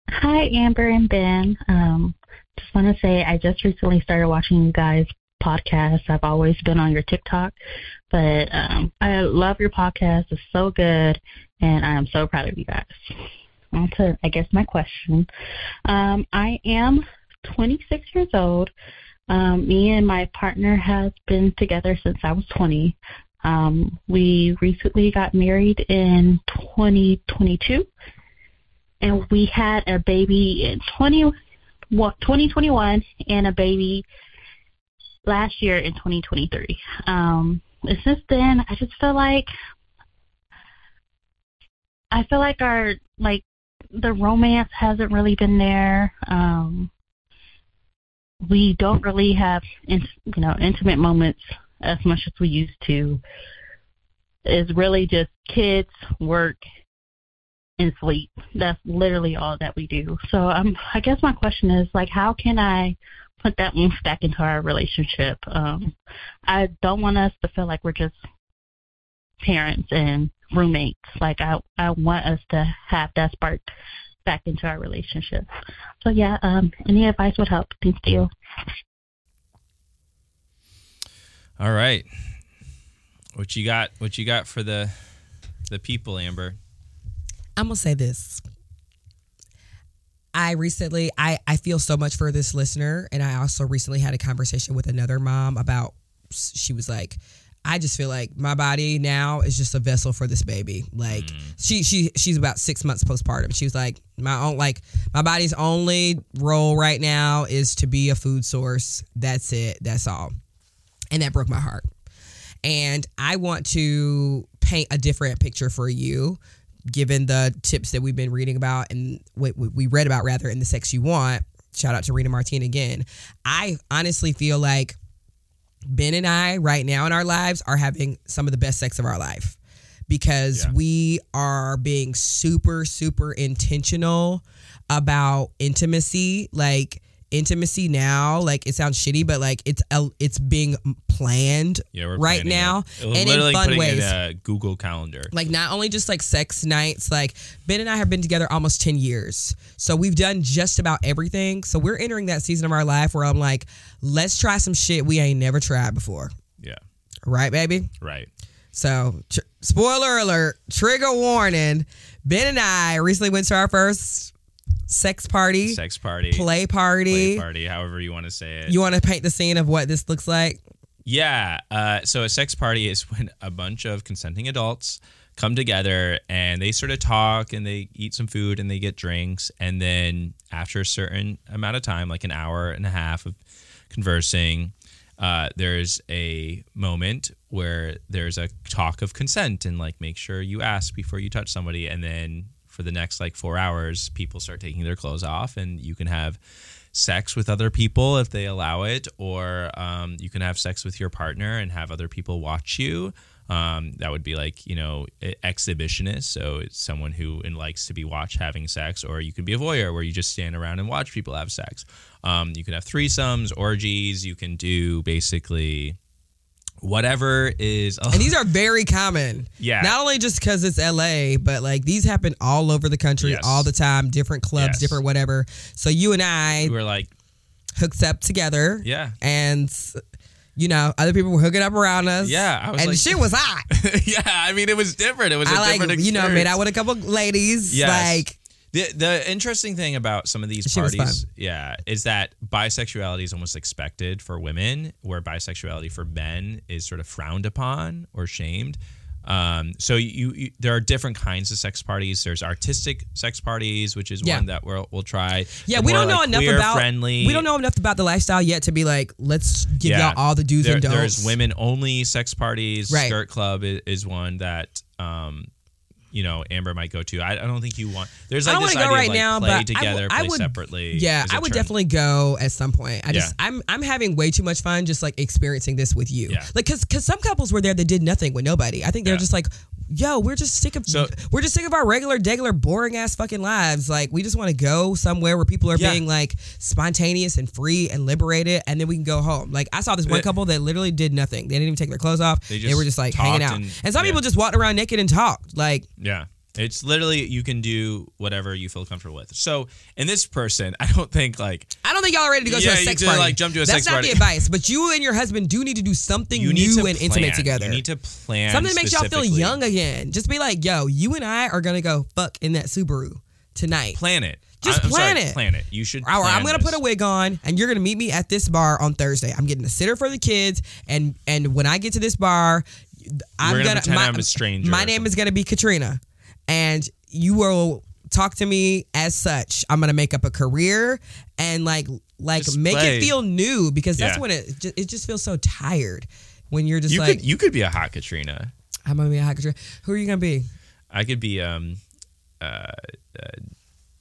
Hi, Amber and Ben. Um, just want to say I just recently started watching you guys' podcast. I've always been on your TikTok, but um, I love your podcast. It's so good, and I am so proud of you guys. To, I guess, my question. Um, I am 26 years old. Um, me and my partner has been together since I was 20. Um, we recently got married in 2022 and we had a baby in 20, what, 2021 and a baby last year in 2023. Um, and since then, I just feel like I feel like our like the romance hasn't really been there. Um, we don't really have in, you know intimate moments as much as we used to. It's really just kids, work, and sleep. That's literally all that we do. So um, I guess my question is like, how can I put that oomph back into our relationship? Um, I don't want us to feel like we're just parents and roommates. Like I, I want us to have that spark back into our relationship. So yeah, um, any advice would help. Thank you. All right. What you got? What you got for the the people, Amber? I'm gonna say this. I recently I I feel so much for this listener and I also recently had a conversation with another mom about she was like I just feel like my body now is just a vessel for this baby. Like mm. she she she's about 6 months postpartum. She was like my own like my body's only role right now is to be a food source. That's it. That's all. And that broke my heart. And I want to paint a different picture for you, given the tips that we've been reading about and what what we read about rather in the sex you want. Shout out to Rita Martin again. I honestly feel like Ben and I right now in our lives are having some of the best sex of our life because Yeah. we are being super super intentional about intimacy like intimacy now. Like it sounds shitty, but like it's a, it's being planned Yeah, we're right now it. and in fun ways. in Google Calendar. like not only just like sex nights like ben and i have been together almost 10 years so we've done just about everything so we're entering that season of our life where i'm like let's try some shit we ain't never tried before yeah, right baby right. so tr- spoiler alert trigger warning ben and i recently went to our first sex party Sex party, play party play party, however you want to say it. you want to paint the scene of what this looks like Yeah. Uh, so a sex party is when a bunch of consenting adults come together and they sort of talk and they eat some food and they get drinks. And then after a certain amount of time, like an hour and a half of conversing, uh, there's a moment where there's a talk of consent and like make sure you ask before you touch somebody. And then for the next like four hours, people start taking their clothes off and you can have sex with other people if they allow it, or um, you can have sex with your partner and have other people watch you. Um, that would be like you know exhibitionist, so it's someone who likes to be watched having sex, or you can be a voyeur where you just stand around and watch people have sex. Um, you can have threesomes, orgies. You can do basically whatever is. Oh. and these are very common Yeah. not only just because it's la but like these happen all over the country Yes. all the time different clubs Yes. different whatever so you and i we're like hooked up together. Yeah. And you know, other people were hooking up around us. Yeah, I was and like- shit was hot. yeah, I mean it was different. It was a I like different you know, experience. made out with a couple ladies. Yes. Like The the interesting thing about some of these was parties, yeah, is that bisexuality is almost expected for women, where bisexuality for men is sort of frowned upon or shamed. Um, so you, you there are different kinds of sex parties. There's artistic sex parties, which is Yeah. one that we'll we'll try. yeah, we don't know like, enough about friendly. we don't know enough about the lifestyle yet to be like, let's give Yeah. y'all all the do's There- and don'ts. There's women only sex parties. Right. Skirt Club is, is one that um, you know Amber might go to. I, I don't think you want. There's I like don't this want to idea go right of like now, play but I together, would- I play would, separately. Yeah, I would trend. definitely go at some point. I just Yeah. I'm I'm having way too much fun just like experiencing this with you. Yeah. Like cuz cuz some couples were there that did nothing with nobody. I think they're Yeah. just like Yo, we're just sick of So- we're just sick of our regular, regular, boring ass fucking lives. Like we just want to go somewhere where people are Yeah. being like spontaneous and free and liberated, and then we can go home. Like I saw this one They- couple that literally did nothing. They didn't even take their clothes off. They, They were just like hanging out. and- And, some people just walked around naked and talked. Like Yeah. It's literally you can do whatever you feel comfortable with. So in this person, I don't think like I don't think y'all are ready to go Yeah, to a you sex do, party. like, jump to a sex bar. That's sex not party. the advice, but you and your husband do need to do something you new and plan. intimate together. You need to plan something that makes y'all feel young again. Just be like, yo, you and I are gonna go fuck in that Subaru tonight. Plan it. Just I'm plan sorry, it. Plan it. You should. Or plan I'm gonna this. put a wig on, and you're gonna meet me at this bar on Thursday. I'm getting a sitter for the kids, and and when I get to this bar, I'm gonna gonna, pretend my, I'm a stranger My name is gonna be Katrina, and you will talk to me as such. I'm gonna make up a career and like like Just make play. it feel new because that's Yeah. when it it just feels so tired when you're just You like could you could be a hot Katrina. I'm gonna be a hot Katrina. Who are you gonna be? I could be um uh, uh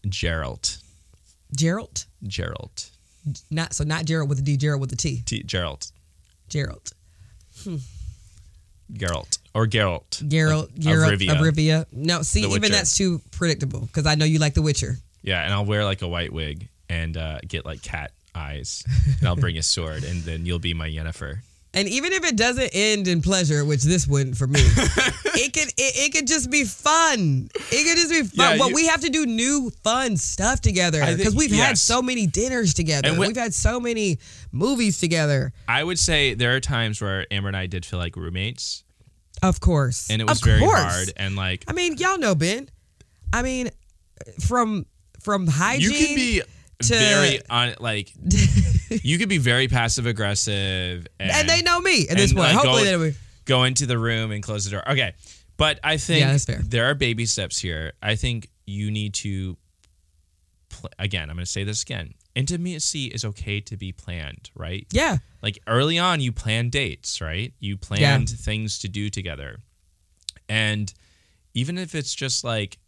Gerald. Gerald? Gerald. Not so not Gerald with a D. Gerald with a T. T- Gerald. Gerald. Geralt. Or Geralt. Gerald. Of- Gerald of of Rivia. Rivia. No, see, The even Witcher. that's too predictable because I know you like The Witcher. Yeah, and I'll wear like a white wig and uh, get like cat eyes, and I'll bring a sword, and then you'll be my Yennefer. And even if it doesn't end in pleasure, which this wouldn't for me, it could it, it could just be fun. It could just be fun. Yeah, but you- we have to do new fun stuff together because we've had so many dinners together. And when- we've had so many movies together. I would say there are times where Amber and I did feel like roommates, Of course, and it was very hard. And like, I mean, y'all know Ben. I mean, from from hygiene. you can be to- very on like, you could be very passive aggressive, and, and they know me at this point. like, Hopefully, go, they go into the room and close the door. Okay, but I think Yeah, that's fair. there are baby steps here. I think you need to. Pl- again, I'm going to say this again. Intimacy is okay to be planned, right? Yeah, like early on you planned dates right you planned things to do together and even if it's just like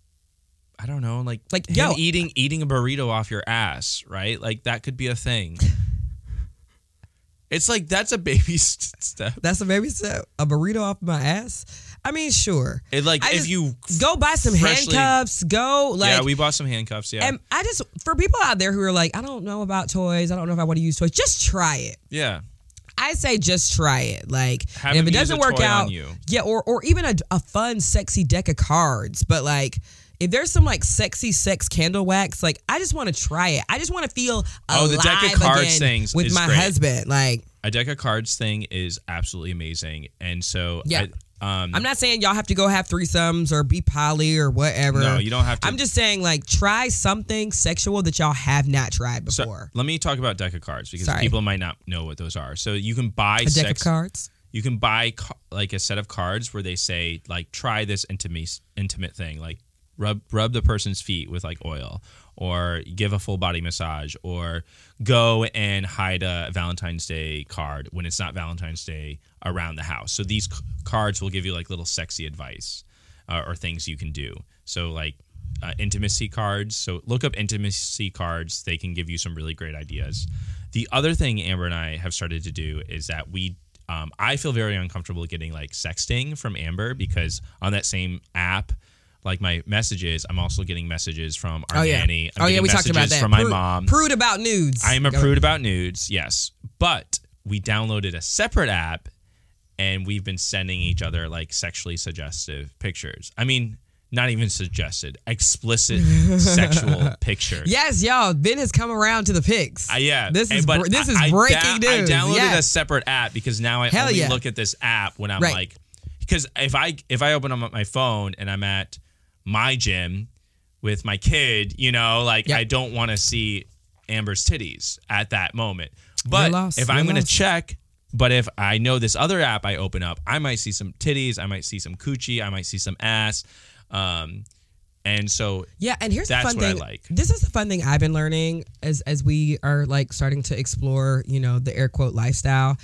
i don't know like Like, yo- eating eating a burrito off your ass right like that could be a thing It's like that's a baby st- step. That's a baby step. A burrito off my ass. I mean, sure. It like I if you Go buy some freshly- handcuffs. Go like. yeah, we bought some handcuffs. Yeah, and I just for people out there who are like, I don't know about toys. I don't know if I want to use toys. Just try it. yeah. I say just try it. Like, if it doesn't work out, you. yeah, or or even a, a fun, sexy deck of cards. But like, if there's some like sexy sex candle wax, like I just want to try it. I just want to feel Oh, the deck of cards things with my great. husband. Like, A deck of cards thing is absolutely amazing, and so Yeah. I, um, I'm not saying y'all have to go have threesomes or be poly or whatever. No, you don't have to. I'm just saying like try something sexual that y'all have not tried So before. let me talk about deck of cards because Sorry. people might not know what those are. So you can buy a deck sex, of cards. You can buy like a set of cards where they say like try this intimate intimate thing like rub rub the person's feet with like oil or give a full body massage or go and hide a Valentine's Day card when it's not Valentine's Day around the house. So these c- cards will give you like little sexy advice uh, or things you can do. So like uh, intimacy cards. So look up intimacy cards. They can give you some really great ideas. The other thing Amber and I have started to do is that we. Um, I feel very uncomfortable getting like sexting from Amber because on that same app, like my messages, I'm also getting messages from our Oh yeah. nanny. I'm oh yeah, we talked about that. from my Prude- mom. Prude about nudes. I am a Go- prude about nudes, yes. But we downloaded a separate app and we've been sending each other like sexually suggestive pictures. I mean, not even suggested, explicit sexual pictures. Yes, y'all. Ben has come around to the pics. Uh, yeah, This is br- this I- is I breaking da- news. I downloaded Yes. a separate app because now I Hell only yeah. look at this app when I'm Right. like, because if I if I open up my phone and I'm at my gym with my kid, you know, like Yep. I don't want to see Amber's titties at that moment. But lost. if I'm going to check, but if I know this other app I open up, I might see some titties, I might see some coochie, I might see some ass. Um, and so Yeah, and here's That's the fun what I thing. like. This is the fun thing I've been learning as as we are like starting to explore, you know, the air quote lifestyle.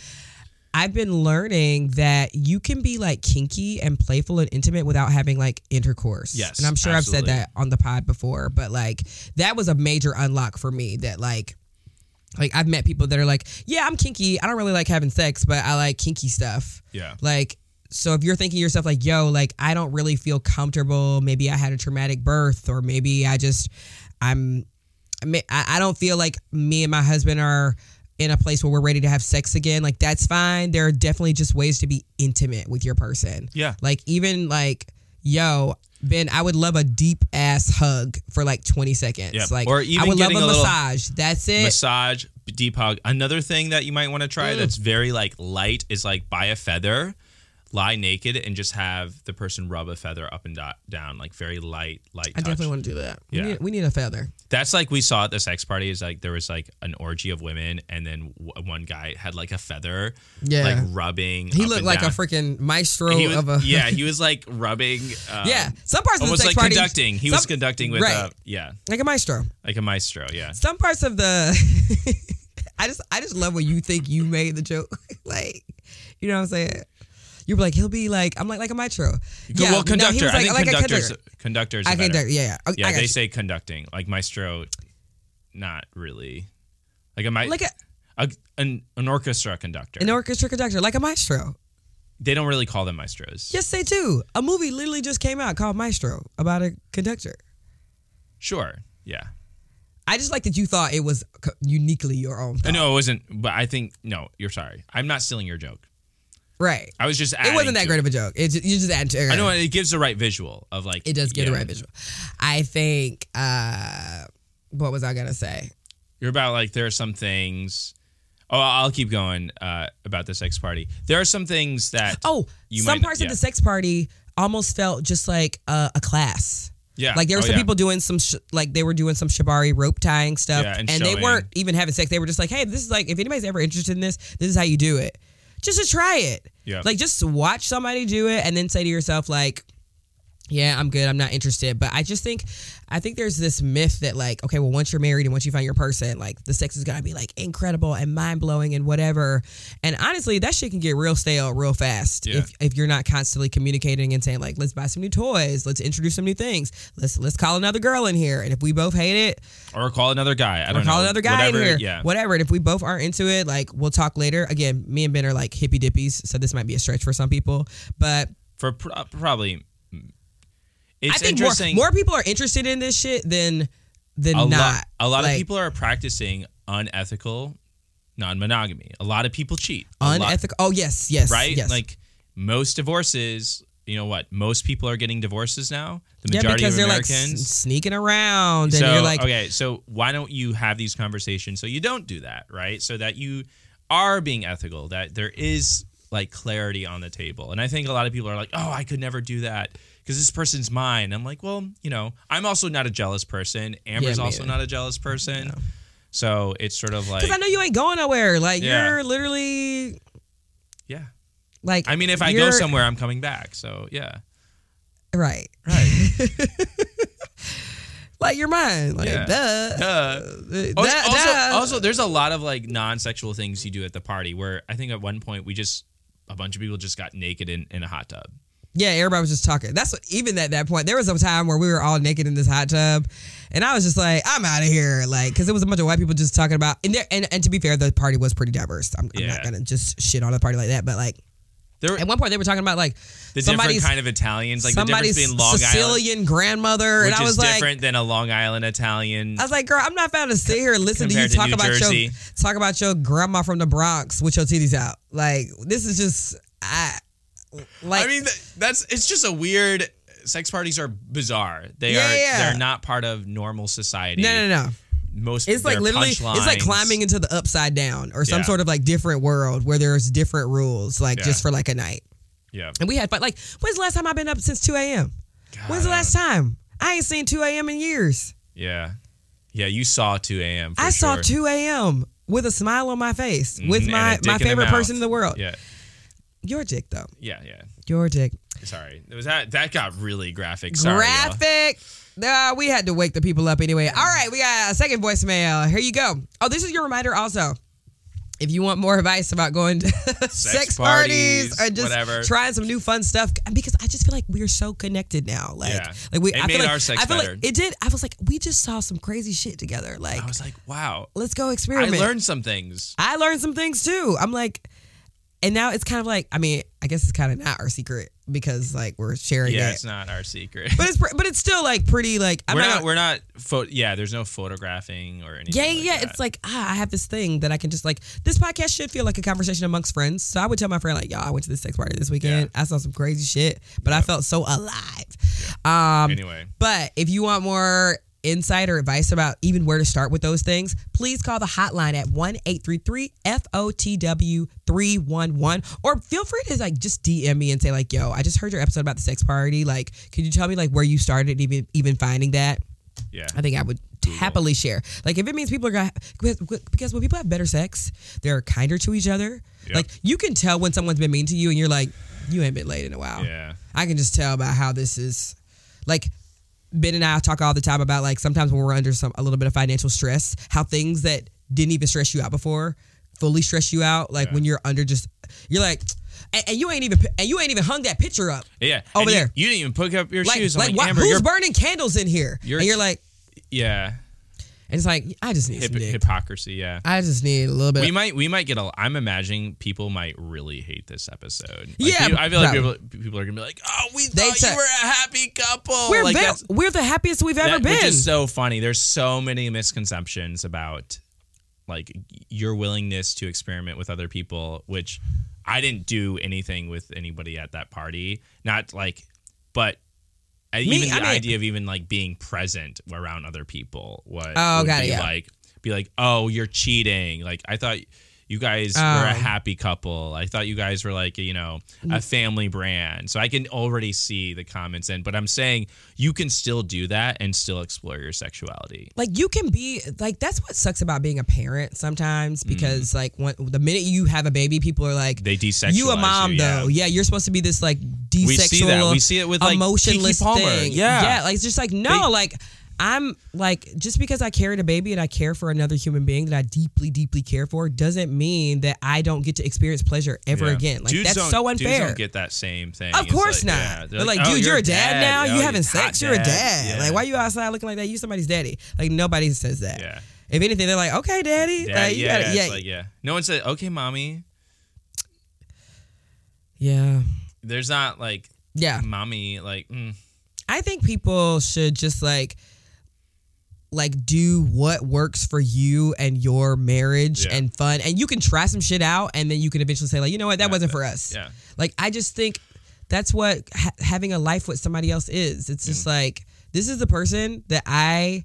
I've been learning that you can be like kinky and playful and intimate without having like intercourse. Yes, And I'm sure absolutely. I've said that on the pod before, but like that was a major unlock for me that like like I've met people that are like, "Yeah, I'm kinky. I don't really like having sex, but I like kinky stuff." yeah. Like, so if you're thinking to yourself, like, yo, like, I don't really feel comfortable. Maybe I had a traumatic birth, or maybe I just, I'm, I may- I I don't feel like me and my husband are in a place where we're ready to have sex again. Like, that's fine. There are definitely just ways to be intimate with your person. Yeah. Like, even like, yo, Ben, I would love a deep ass hug for like 20 seconds. Yep. Like, Or I even would love a, a massage. That's it. massage, deep hug. Another thing that you might want to try Mm. that's very like light is like buy a feather, lie naked, and just have the person rub a feather up and do- down, like very light, light. I touch. definitely want to do that. Yeah. We, need, we need a feather. That's like we saw at the sex party. Is like there was like an orgy of women, and then w- one guy had like a feather, Yeah. like rubbing. He looked like down. a freaking maestro was, of a. yeah, he was like rubbing. Um, Yeah, some parts of the almost sex like party- conducting. He was conducting with right. a yeah, like a maestro. like a maestro. Yeah, Some parts of the, I just I just love when you think you made the joke. like, you know what I'm saying? You're like he'll be like I'm like like a maestro. well, no, he conductor. I like- think like conductors. conductor. Conductors. I are can better. yeah yeah. I- Yeah, I they you. say conducting. Like maestro, not really. Like a, mi- like a, a an, an orchestra conductor. an orchestra conductor, like a maestro. they don't really call them maestros. Yes, they do. A movie literally just came out called Maestro about a conductor. Sure. Yeah. I just like that you thought it was uniquely your own. Thought. No, it wasn't. But I think no. You're sorry. I'm not stealing your joke. Right. I was just. It wasn't that great of a joke. It just, you just add to it. I know it gives the right visual of like. It does give the right visual. I think. uh What was I gonna say? You're about like there are some things. Oh, I'll keep going uh, about the sex party. There are some things that. Oh, You some might- parts yeah. of the sex party almost felt just like a, a class. Yeah. Like there were Oh, some yeah. people doing some sh- like they were doing some shibari rope tying stuff, Yeah, and they weren't even having sex. They were just like, "Hey, this is like if anybody's ever interested in this, this is how you do it. Just to try it. Yeah. Like just watch somebody do it and then say to yourself like, yeah, I'm good. I'm not interested. But I just think I think there's this myth that like, okay, well, once you're married and once you find your person, like the sex is gonna be like incredible and mind blowing and whatever. And honestly, that shit can get real stale real fast Yeah. if if you're not constantly communicating and saying like, let's buy some new toys, let's introduce some new things, let's let's call another girl in here, and if we both hate it, Or call another guy. I or don't call know. another guy Whatever, in here, Yeah. whatever. And if we both aren't into it, like we'll talk later. Again, me and Ben are like hippy dippies, so this might be a stretch for some people, but For pr- uh, probably. It's I think more, interesting. more people are interested in this shit than than a not. lot, a lot Like, of people are practicing unethical non-monogamy. A lot of people cheat. A lot- unethical. Oh yes, yes, right? Yes. Like most divorces, you know what? Most people are getting divorces now. The yeah, majority because of they're Americans. like s- sneaking around, and so you're like, okay, so why don't you have these conversations so you don't do that, right? So that you are being ethical, that there is like clarity on the table. And I think a lot of people are like, "Oh, I could never do that because this person's mine." I'm like, "Well, you know, I'm also not a jealous person. Amber's me also either. not a jealous person." So it's sort of like because I know you ain't going nowhere. Like Yeah. you're literally yeah. like. I mean, if I go somewhere, I'm coming back. So, yeah. right, Right. like you're mine. Like Yeah. duh. Duh. Uh, Also, duh, also, also, there's a lot of like non-sexual things you do at the party where I think at one point we just a bunch of people just got naked in, in a hot tub. Yeah, everybody was just talking. That's what, even at that point. There was a time where we were all naked in this hot tub, and I was just like, "I'm out of here," like because there was a bunch of white people just talking about. And there, and, and to be fair, the party was pretty diverse. I'm, I'm not gonna just shit on the party like that, but like There were at one point they were talking about like the different kind of Italians, like the difference Long Island, Sicilian grandmother, which and I was is like. different than a Long Island Italian. I was like, girl, I'm not about to sit here and listen to you to talk New about Jersey. your talk about your grandma from the Bronx with your titties out. Like, this is just I like I mean, that's it's just a weird. Sex parties are bizarre. They Yeah, are. yeah. They're not part of normal society. no, no, no. Most It's like literally, it's like climbing into the upside down or some Yeah. sort of like different world where there's different rules, like just for like a night. Yeah. And we had fun. Like, when's the last time I've been up since 2 a.m.? When's the last time? I ain't seen 2 a.m. in years. Yeah. Yeah. You saw 2 a.m. for I saw 2 a.m. with a smile on my face with Mhm, and my, my favorite person in the world. Yeah. Your dick, though. Yeah. Yeah. Your dick. Sorry. It was that that got really graphic. Sorry. Graphic. Uh, we had to wake the people up anyway. All right, we got a second voicemail. Here you go. Oh, this is your reminder also. If you want more advice about going to sex, parties, parties, or just whatever. trying some new fun stuff, because I just feel like we're so connected now. Like, Yeah. like we, It I made feel like, our sex I feel better. like it did. I was like, we just saw some crazy shit together. Like, I was like, wow. let's go experiment. I learned some things. I learned some things too. I'm like, and now it's kind of like, I mean, I guess it's kind of not our secret because like we're sharing it. Yeah, it. it's not our secret. but it's but it's still like pretty like I'm we're not, not. We're not. Pho- yeah, there's no photographing or anything. yeah like yeah that. it's like ah I have this thing that I can just like this podcast should feel like a conversation amongst friends so I would tell my friend like yo I went to this sex party this weekend I saw some crazy shit but I felt so alive um Anyway, but if you want more insight or advice about even where to start with those things, please call the hotline at 1-833-FOTW311 or feel free to like just DM me and say like, "Yo, I just heard your episode about the sex party. Like, could you tell me like where you started even even finding that?" yeah. I think I would happily share. Like if it means people are gonna because- when people have better sex, they're kinder to each other. Yep. Like you can tell when someone's been mean to you and you're like, you ain't been laid in a while. Yeah. I can just tell about how this is like Ben and I talk all the time about like sometimes when we're under some a little bit of financial stress, how things that didn't even stress you out before fully stress you out. Like Yeah. when you're under just you're like and, and you ain't even and you ain't even hung that picture up. Yeah. Over you- there. You, didn't even pick up your Like, shoes. I'm like, like, Amber, who's burning candles in here? You're- and you're like, yeah. And it's like, I just need Hip, hypocrisy. Yeah. I just need a little bit. We might, we might get a. I'm imagining people might really hate this episode. Like, Yeah, people- I feel like people, people are gonna be like, "Oh, we thought said- you were a happy couple." we're like ve- we're the happiest we've ever that, been. which is so funny. There's so many misconceptions about like your willingness to experiment with other people, which I didn't do anything with anybody at that party. Not like, but Me, even the I mean- idea of even like being present around other people was Oh, would got it, be yeah. like be like, oh, you're cheating. Like I thought you guys were Oh. a happy couple. I thought you guys were like you know Mm. a family brand. So I can already see the comments in, but I'm saying you can still do that and still explore your sexuality. like you can be like that's what sucks about being a parent sometimes Mm. because like when, the minute you have a baby, people are like, They desexualize you a mom you, yeah. though. Yeah, you're supposed to be this like desexual, We see that. We see it with, like, emotionless Palmer. thing. Yeah. yeah. Like it's just like no, They- like I'm like, just because I carried a baby and I care for another human being that I deeply, deeply care for, doesn't mean that I don't get to experience pleasure ever Yeah. again. Like Dudes that's so Dudes unfair. don't get that same thing. Of course like, not. yeah, They're like, "Oh, dude, you're a dad, now. Oh, you having sex? You're a dad. Yeah. Like, why are you outside looking like that? You somebody's daddy. Like nobody says that. Yeah. If anything, they're like, okay, daddy. Yeah, like, yeah, gotta, yeah, like, yeah. No one said, okay, mommy. yeah, There's not like yeah. mommy, like, mm, I think people should just like like do what works for you and your marriage Yeah. and fun and you can try some shit out and then you can eventually say like you know what that Yeah, wasn't for us yeah. like i just think that's what ha- having a life with somebody else is it's just Mm. like this is the person that i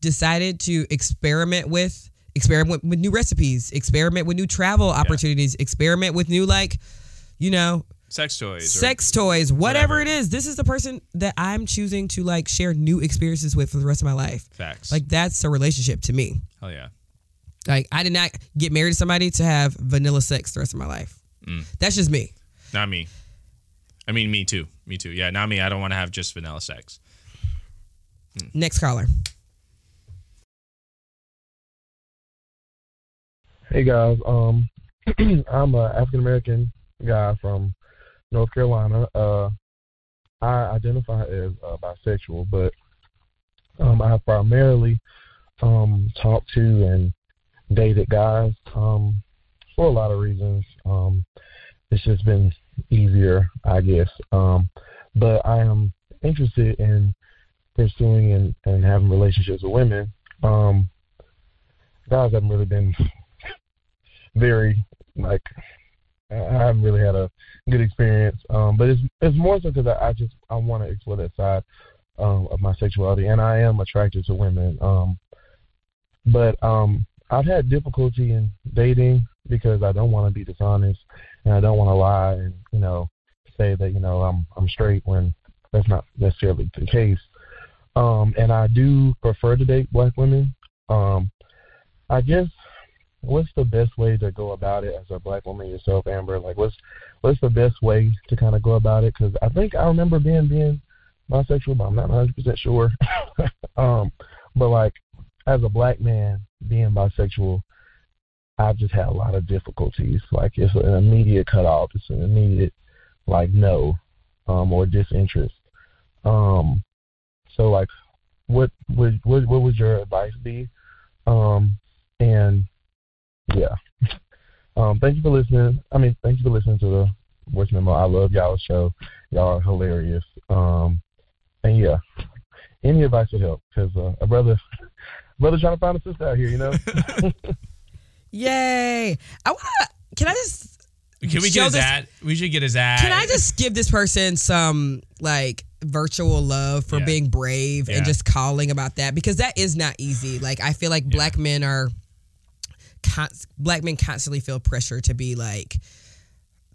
decided to experiment with experiment with new recipes experiment with new travel opportunities experiment with new like you know sex toys. or- sex toys, whatever, whatever. it is. This is the person that I'm choosing to like share new experiences with for the rest of my life. Facts. Like that's a relationship to me. hell yeah. Like I did not get married to somebody to have vanilla sex the rest of my life. Mm. That's just me. Not me. I mean, me too. Me too. Yeah, not me. I don't want to have just vanilla sex. Next caller. Hey guys, um, I'm a African American guy from North Carolina. Uh, I identify as uh, bisexual, but um, I have primarily um talked to and dated guys um for a lot of reasons. Um, it's just been easier, I guess. Um, but I am interested in pursuing and, and having relationships with women. Um, guys haven't really been very like I haven't really had a good experience. Um, but it's it's more so because I, I just I want to explore that side um, of my sexuality, and I am attracted to women. Um, but um, I've had difficulty in dating because I don't want to be dishonest and I don't want to lie and you know say that you know I'm I'm straight when that's not necessarily the case. Um, and I do prefer to date black women. Um, I guess what's the best way to go about it as a black woman yourself, Amber? Like, what's what's the best way to kind of go about it? Because I think I remember being being bisexual, but I'm not 100 percent sure. um, but like, as a black man being bisexual, I've just had a lot of difficulties. Like, it's an immediate cutoff. It's an immediate like no, um, or disinterest. Um, so like, what would what what would your advice be? Um, and yeah. Um, thank you for listening. I mean, thank you for listening to the voice memo. I love y'all's show. Y'all are hilarious. Um, and yeah, any advice would help because uh, a brother, brother trying to find a sister out here, you know. Yay! I want to. Can I just? Can we get his this- ad? We should get his ad. Can I just give this person some like virtual love for Yeah. being brave Yeah. and just calling about that because that is not easy. Like I feel like black men are black men constantly feel pressure to be like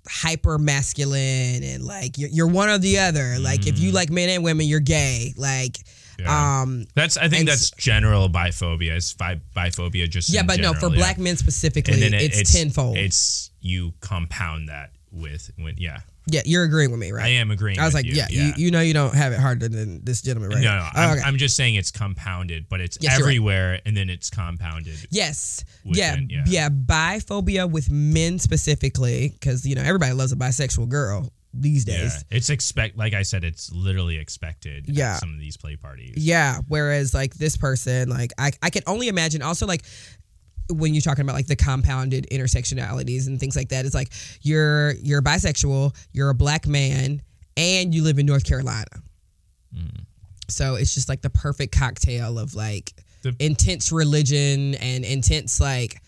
hyper masculine and like you're, you're one or the other. Like if you like men and women, you're gay. Like Mm. Yeah. um That's. I think that's general biphobia. It's bi- biphobia just. yeah, but no, for yeah. black men specifically, it- it's, tenfold. It's you compound that with when yeah. yeah, you're agreeing with me, right? I am agreeing. I was like, you, yeah, You, you know, you don't have it harder than this gentleman, right? No, no, Oh, I'm, okay. I'm just saying it's compounded, but it's Yes, you're right. everywhere, and then it's compounded. Yes. Yeah, men, yeah. yeah. Biphobia with men specifically, because you know everybody loves a bisexual girl these Yeah, days. it's expect. Like I said, it's literally expected. at Yeah. some of these play parties. Yeah. Whereas like this person, like I, I can only imagine. Also, like when you're talking about like the compounded intersectionalities and things like that, it's like you're you're bisexual, you're a black man, and you live in North Carolina. Mm. So it's just like the perfect cocktail of like The- intense religion and intense like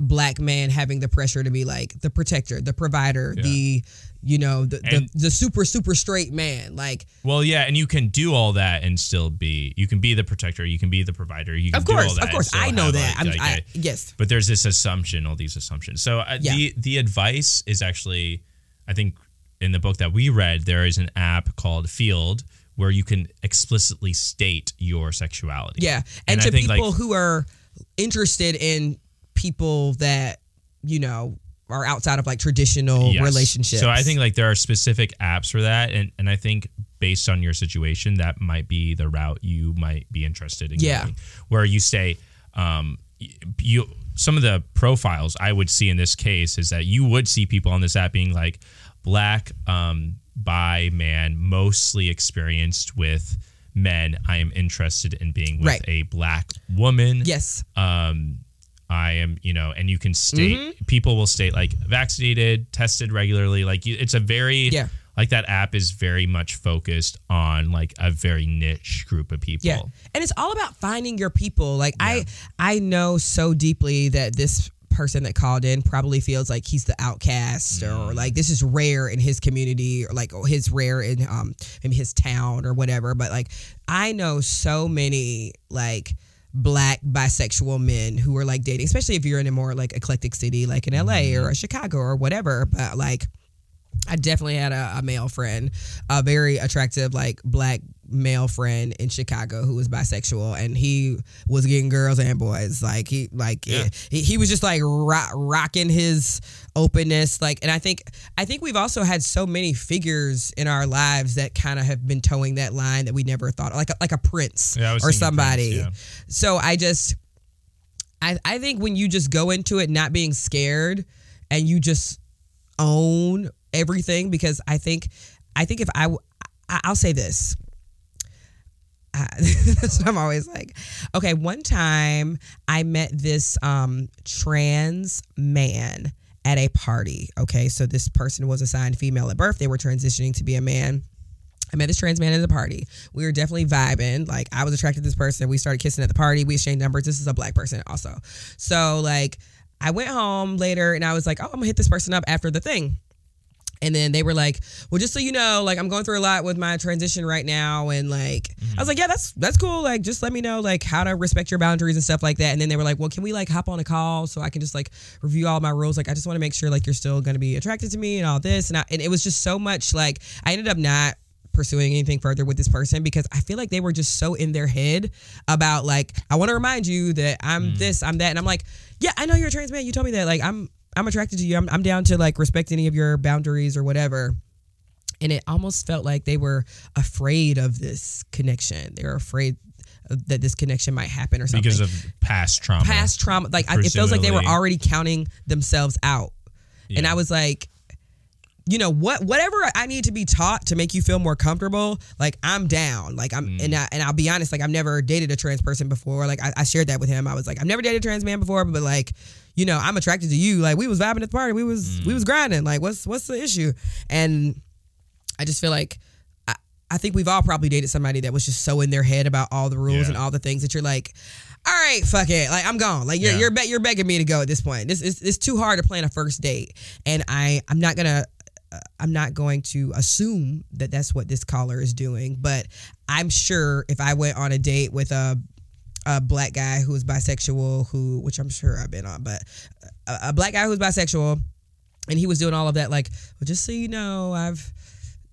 black man having the pressure to be like the protector, the provider, Yeah. the you know the, the And- the super super straight man. Like Well, yeah, and you can do all that and still be. You can be the protector. You can be the provider. You can of do all course, that of course, I know that. like, I, yes, but there's this assumption, all these assumptions. So uh, Yeah. the the advice is actually, I think, in the book that we read, there is an app called Feeld where you can explicitly state your sexuality. yeah, and, I to think, like, people who are interested in people that you know are outside of like traditional Yes. relationships. So I think like there are specific apps for that, and and I think based on your situation, that might be the route you might be interested in Yeah. going. Where you say, um, you some of the profiles I would see in this case is that you would see people on this app being like black, um, bi man, mostly experienced with men. I am interested in being with Right. a black woman Yes. um i am you know and you can state Mm-hmm. people will state like vaccinated tested regularly like it's a very Yeah. like that app is very much focused on like a very niche group of people Yeah. And it's all about finding your people. Like I I know so deeply that this person that called in probably feels like he's the outcast Mm. or like this is rare in his community or like his rare in um in his town or whatever. But like I know so many like black bisexual men who are like dating, especially if you're in a more like eclectic city like in LA Mm-hmm. or Chicago or whatever. But like I definitely had a, a male friend, a very attractive like black male friend in Chicago who was bisexual, and he was getting girls and boys. Like he like Yeah. he, he was just like ro- rocking his openness. Like, and I think I think we've also had so many figures in our lives that kind of have been towing that line that we never thought like a, like a prince Yeah, or somebody. Prince, So I just I I think when you just go into it not being scared and you just own everything because I think I think if i i'll say this. I, that's what I'm always like. Okay, one time I met this um trans man at a party. Okay, so this person was assigned female at birth. They were transitioning to be a man. I met this trans man at the party. We were definitely vibing. Like I was attracted to this person. We started kissing at the party. We exchanged numbers. This is a black person also. So like I went home later and I was like, oh, I'm gonna hit this person up after the thing. And then they were like, "Well, just so you know, like I'm going through a lot with my transition right now, and like mm-hmm. I was like, yeah, that's that's cool. Like just let me know like how to respect your boundaries and stuff like that." And then they were like, "Well, can we like hop on a call so I can just like review all my rules? Like I just want to make sure like you're still going to be attracted to me and all this." And I, and it was just so much like I ended up not pursuing anything further with this person because I feel like they were just so in their head about like I want to remind you that I'm mm. this, I'm that, and I'm like, yeah, I know you're a trans man. You told me that. Like I'm I'm attracted to you. I'm I'm down to like respect any of your boundaries or whatever. And it almost felt like they were afraid of this connection. They were afraid that this connection might happen or something because of past trauma past trauma. Like I, it feels like they were already counting themselves out. And I was like, you know what? Whatever I need to be taught to make you feel more comfortable, like I'm down. Like I'm, Mm. and I, and I'll be honest, like I've never dated a trans person before. Like I, I shared that with him. I was like, I've never dated a trans man before, but like, you know, I'm attracted to you. Like we was vibing at the party. We was Mm. we was grinding. Like what's what's the issue? And I just feel like I, I think we've all probably dated somebody that was just so in their head about all the rules Yeah. and all the things that you're like, all right, fuck it, like I'm gone. Like you're Yeah. you're, be- you're begging me to go at this point. This is it's too hard to plan a first date, and I I'm not gonna. uh, I'm not going to assume that that's what this caller is doing, but I'm sure if I went on a date with a a black guy who is bisexual, who which I'm sure I've been on, but a, a black guy who's bisexual, and he was doing all of that, like, well, just so you know, I've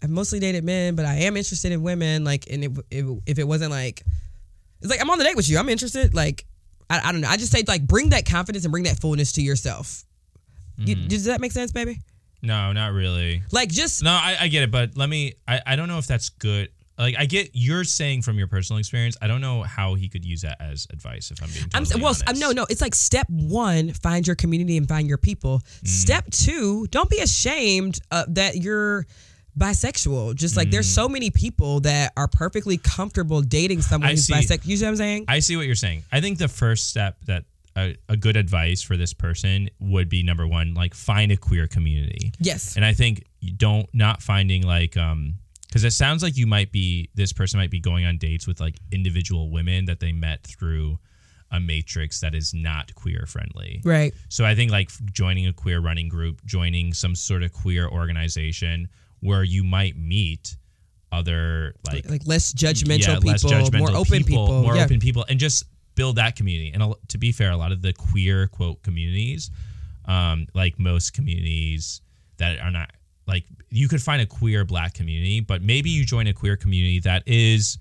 I've mostly dated men, but I am interested in women. Like, and it, it, if it wasn't like, it's like I'm on the date with you, I'm interested. Like, I, I don't know. I just say like bring that confidence and bring that fullness to yourself. Mm-hmm. does that make sense, baby? no not really Like, just No, I, I get it, but let me. I, I don't know if that's good. Like I get you're saying from your personal experience. I don't know how he could use that as advice. If I'm being I'm well. honest. No, no. It's like step one: find your community and find your people. Mm. Step two: don't be ashamed uh, that you're bisexual. Just like there's so many people that are perfectly comfortable dating someone Mm. I who's bisexual. You see what I'm saying? I see what you're saying. I think the first step that a, a good advice for this person would be number one, like find a queer community. yes. And I think you don't not finding like um because it sounds like you might be this person might be going on dates with like individual women that they met through a matrix that is not queer friendly. Right. So I think like joining a queer running group, joining some sort of queer organization where you might meet other like Like less judgmental yeah, people, less judgmental more open people, more yeah. open people, and just build that community. And to be fair, a lot of the queer quote communities, um, like most communities that are not like you could find a queer black community, but maybe you join a queer community that is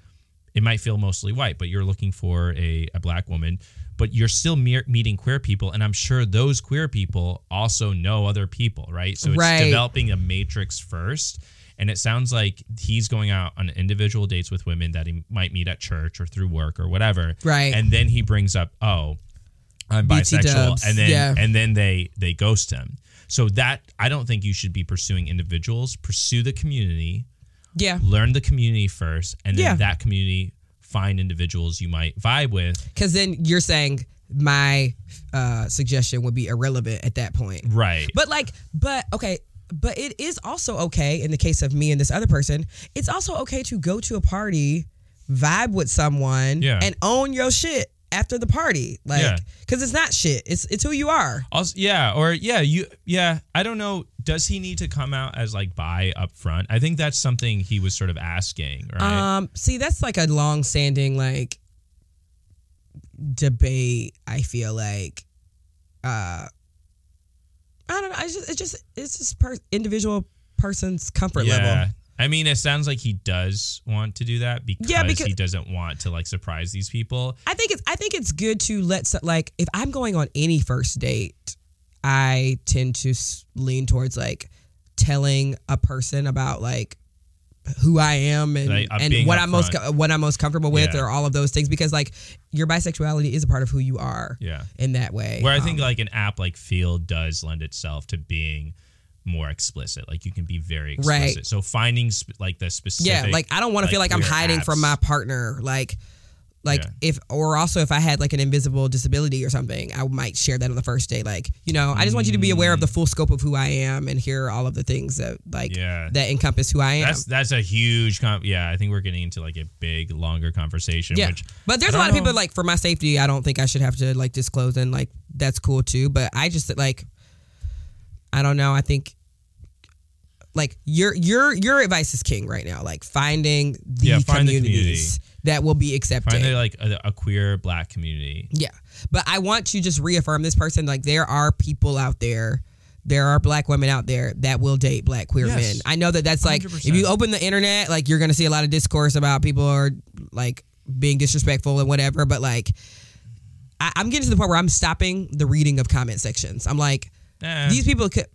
it might feel mostly white, but you're looking for a, a black woman, but you're still me- meeting queer people. And I'm sure those queer people also know other people, right? So it's Right. developing a matrix first. And it sounds like he's going out on individual dates with women that he might meet at church or through work or whatever. Right. And then he brings up, oh, I'm bisexual, and then yeah. and then they they ghost him. So that I don't think you should be pursuing individuals. Pursue the community, Yeah. learn the community first, and then Yeah. that community find individuals you might vibe with. Because then you're saying my uh, suggestion would be irrelevant at that point. Right. But like, but okay, but it is also okay in the case of me and this other person. It's also okay to go to a party, vibe with someone, Yeah. and own your shit after the party. Like, Yeah. because it's not shit. It's it's who you are. Also, yeah, or yeah, you, yeah. I don't know. Does he need to come out as like bi up front? I think that's something he was sort of asking, right? Um, see, that's like a long standing like debate. I feel like, uh, I don't know. I just it's just it's just per individual person's comfort yeah. level. I mean, it sounds like he does want to do that because, Yeah, because- he doesn't want to like surprise these people. I think it's I think it's good to let so- like if I'm going on any first date, I tend to lean towards like telling a person about like who I am and Like, uh, and what I'm most what I'm most comfortable with Yeah. or all of those things because like your bisexuality is a part of who you are Yeah. in that way. Where I think Um, like an app like Feeld does lend itself to being more explicit. Like you can be very explicit. Right. So finding sp- like the specific. yeah, like I don't want to like, feel like I'm hiding from my partner like like Yeah. if or also if I had like an invisible disability or something, I might share that on the first day. Like, you know, I just want you to be mm. aware of the full scope of who I am and hear all of the things that like Yeah. that encompass who I am. That's that's a huge. Com- yeah, I think we're getting into like a big, longer conversation. yeah. Which but there's a lot don't of people like for my safety, I don't think I should have to like disclose and like that's cool too. But I just like I don't know. I think like your your your advice is king right now. Like finding the Yeah, find the communities that will be accepted. find like a, a queer black community. Yeah. But I want to just reaffirm this person like there are people out there there are black women out there that will date black queer Yes. men. I know that that's like 100%. if you open the internet like you're going to see a lot of discourse about people are like being disrespectful and whatever but like I, I'm getting to the point where I'm stopping the reading of comment sections. I'm like Eh, these people could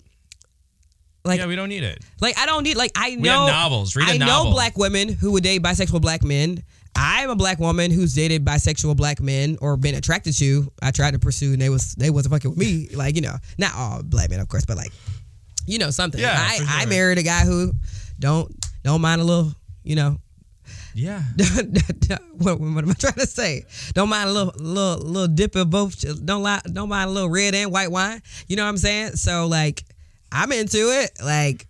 like yeah, we don't need it. like I don't need like I know novels. Read a I novel. know black women who would date bisexual black men. I'm a black woman who's dated bisexual black men or been attracted to. I tried to pursue and they was they wasn't fucking with me. Like you know, not all black men, of course, but like you know something. Yeah, I for I married a guy who don't don't mind a little you know Yeah. what, what am I trying to say? Don't mind a little little little dip of both. Don't lie, don't mind a little red and white wine. You know what I'm saying? So like I'm into it. Like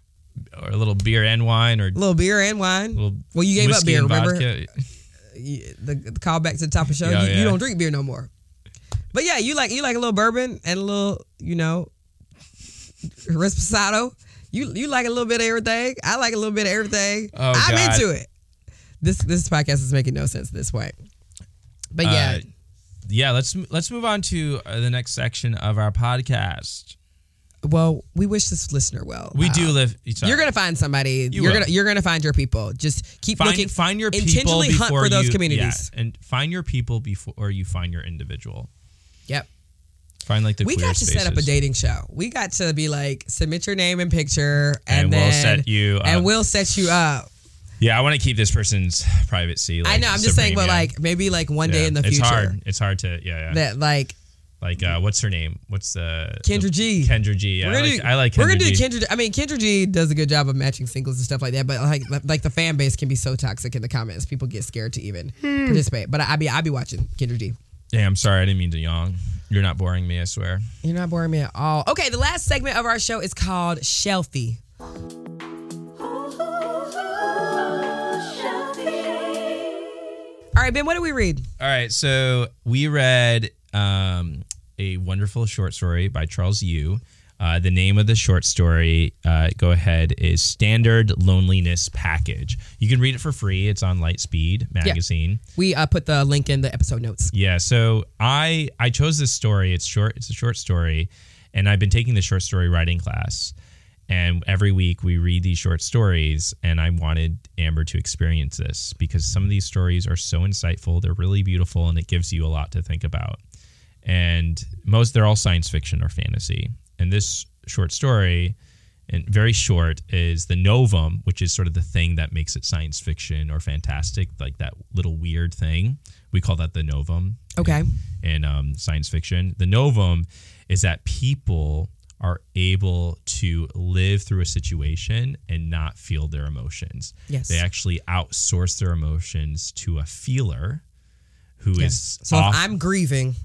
or a little beer and wine or a little beer and wine. Well, you gave up beer, and remember? vodka. The, the call back to the top of the show. Yeah, you, you don't drink beer no more. But yeah, you like you like a little bourbon and a little, you know, Reposado. You you like a little bit of everything. I like a little bit of everything. Oh, I'm God. into it. This this podcast is making no sense this way. But yeah, Uh, yeah, let's let's move on to uh, the next section of our podcast. well, we wish this listener well. We do live. You're gonna find somebody. You You are gonna you're gonna find your people. Just keep find looking. find your people intentionally before hunt for those communities. yeah, and find your people before you find your individual. Yep. Find like the we got to set up a dating show. We got to be like submit your name and picture, and, And then we'll set you up. and we'll set you up. Yeah, I want to keep this person's privacy. Like, I know. I'm just saying, supreme, but yeah. like maybe like one day in the it's future It's hard. It's hard to yeah yeah. that like like uh, what's her name? What's the Kendra G. Kendra G. Yeah, we're I like, do. I like Kendra we're gonna G. do Kendra. I mean, Kendra G does a good job of matching singles and stuff like that. But like like the fan base can be so toxic in the comments. People get scared to even Hmm. participate. But I, I be I be watching Kendra G. Yeah, I'm sorry. I didn't mean to yawn. You're not boring me. I swear. You're not boring me at all. Okay, the last segment of our show is called Shelfie. All right, Ben, what did we read? All right, so we read um, a wonderful short story by Charles Yu. Uh, the name of the short story, uh, go ahead, is Standard Loneliness Package. You can read it for free. It's on Lightspeed magazine. We uh, put the link in the episode notes. Yeah. so I I chose this story. It's short. It's a short story, and I've been taking the short story writing class. And every week we read these short stories, and I wanted Amber to experience this because some of these stories are so insightful. They're really beautiful, and it gives you a lot to think about. And most they're all science fiction or fantasy. And this short story and very short is the novum, which is sort of the thing that makes it science fiction or fantastic, like that little weird thing. We call that the novum Okay. in um, science fiction. The novum is that people are able to live through a situation and not feel their emotions. Yes. They actually outsource their emotions to a feeler who is So off- if I'm grieving,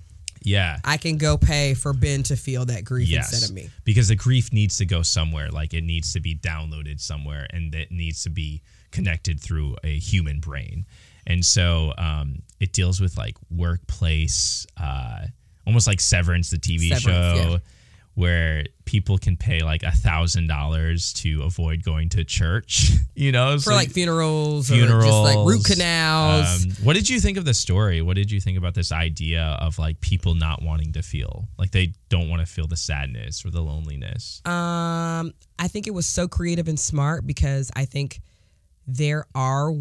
yeah. I can go pay for Ben to feel that grief Yes. instead of me. Because the grief needs to go somewhere. Like it needs to be downloaded somewhere and it needs to be connected through a human brain. And so um, it deals with like workplace, uh, almost like Severance, the TV Severance, show, yeah. Where people can pay like a thousand dollars to avoid going to church, you know? For So- like funerals, or funerals, just like root canals. um, what did you think of the story? What did you think about this idea of like people not wanting to feel like they don't want to feel the sadness or the loneliness? Um, I think it was so creative and smart because I think there are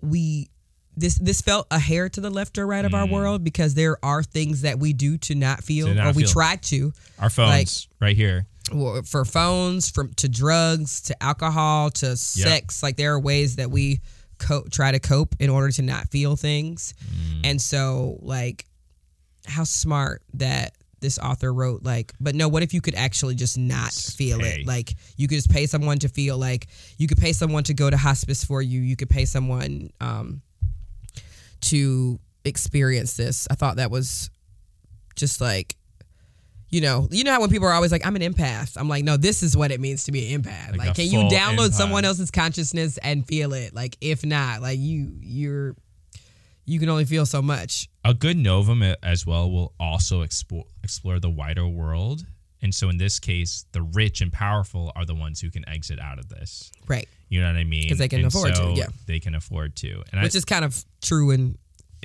we this this felt a hair to the left or right of our world because there are things that we do to not feel Mm. To not or we feel. try to Our phones right here. for phones from to drugs to alcohol to sex like there are ways that we co- try to cope in order to not feel things Mm. and so like how smart that this author wrote like but no what if you could actually just not feel it like you could just pay someone to feel like you could pay someone to go to hospice for you you could pay someone um to experience this i thought that was just like you know, you know how when people are always like, "I'm an empath." I'm like, no, this is what it means to be an empath. Like Like, can you download empath. someone else's consciousness and feel it? Like, if not, like you, you're, you can only feel so much. A good novum as well will also explore explore the wider world. And so in this case, the rich and powerful are the ones who can exit out of this. Right. You know what I mean? Because they can And afford to, yeah. They can afford to. And Which I, is kind of true in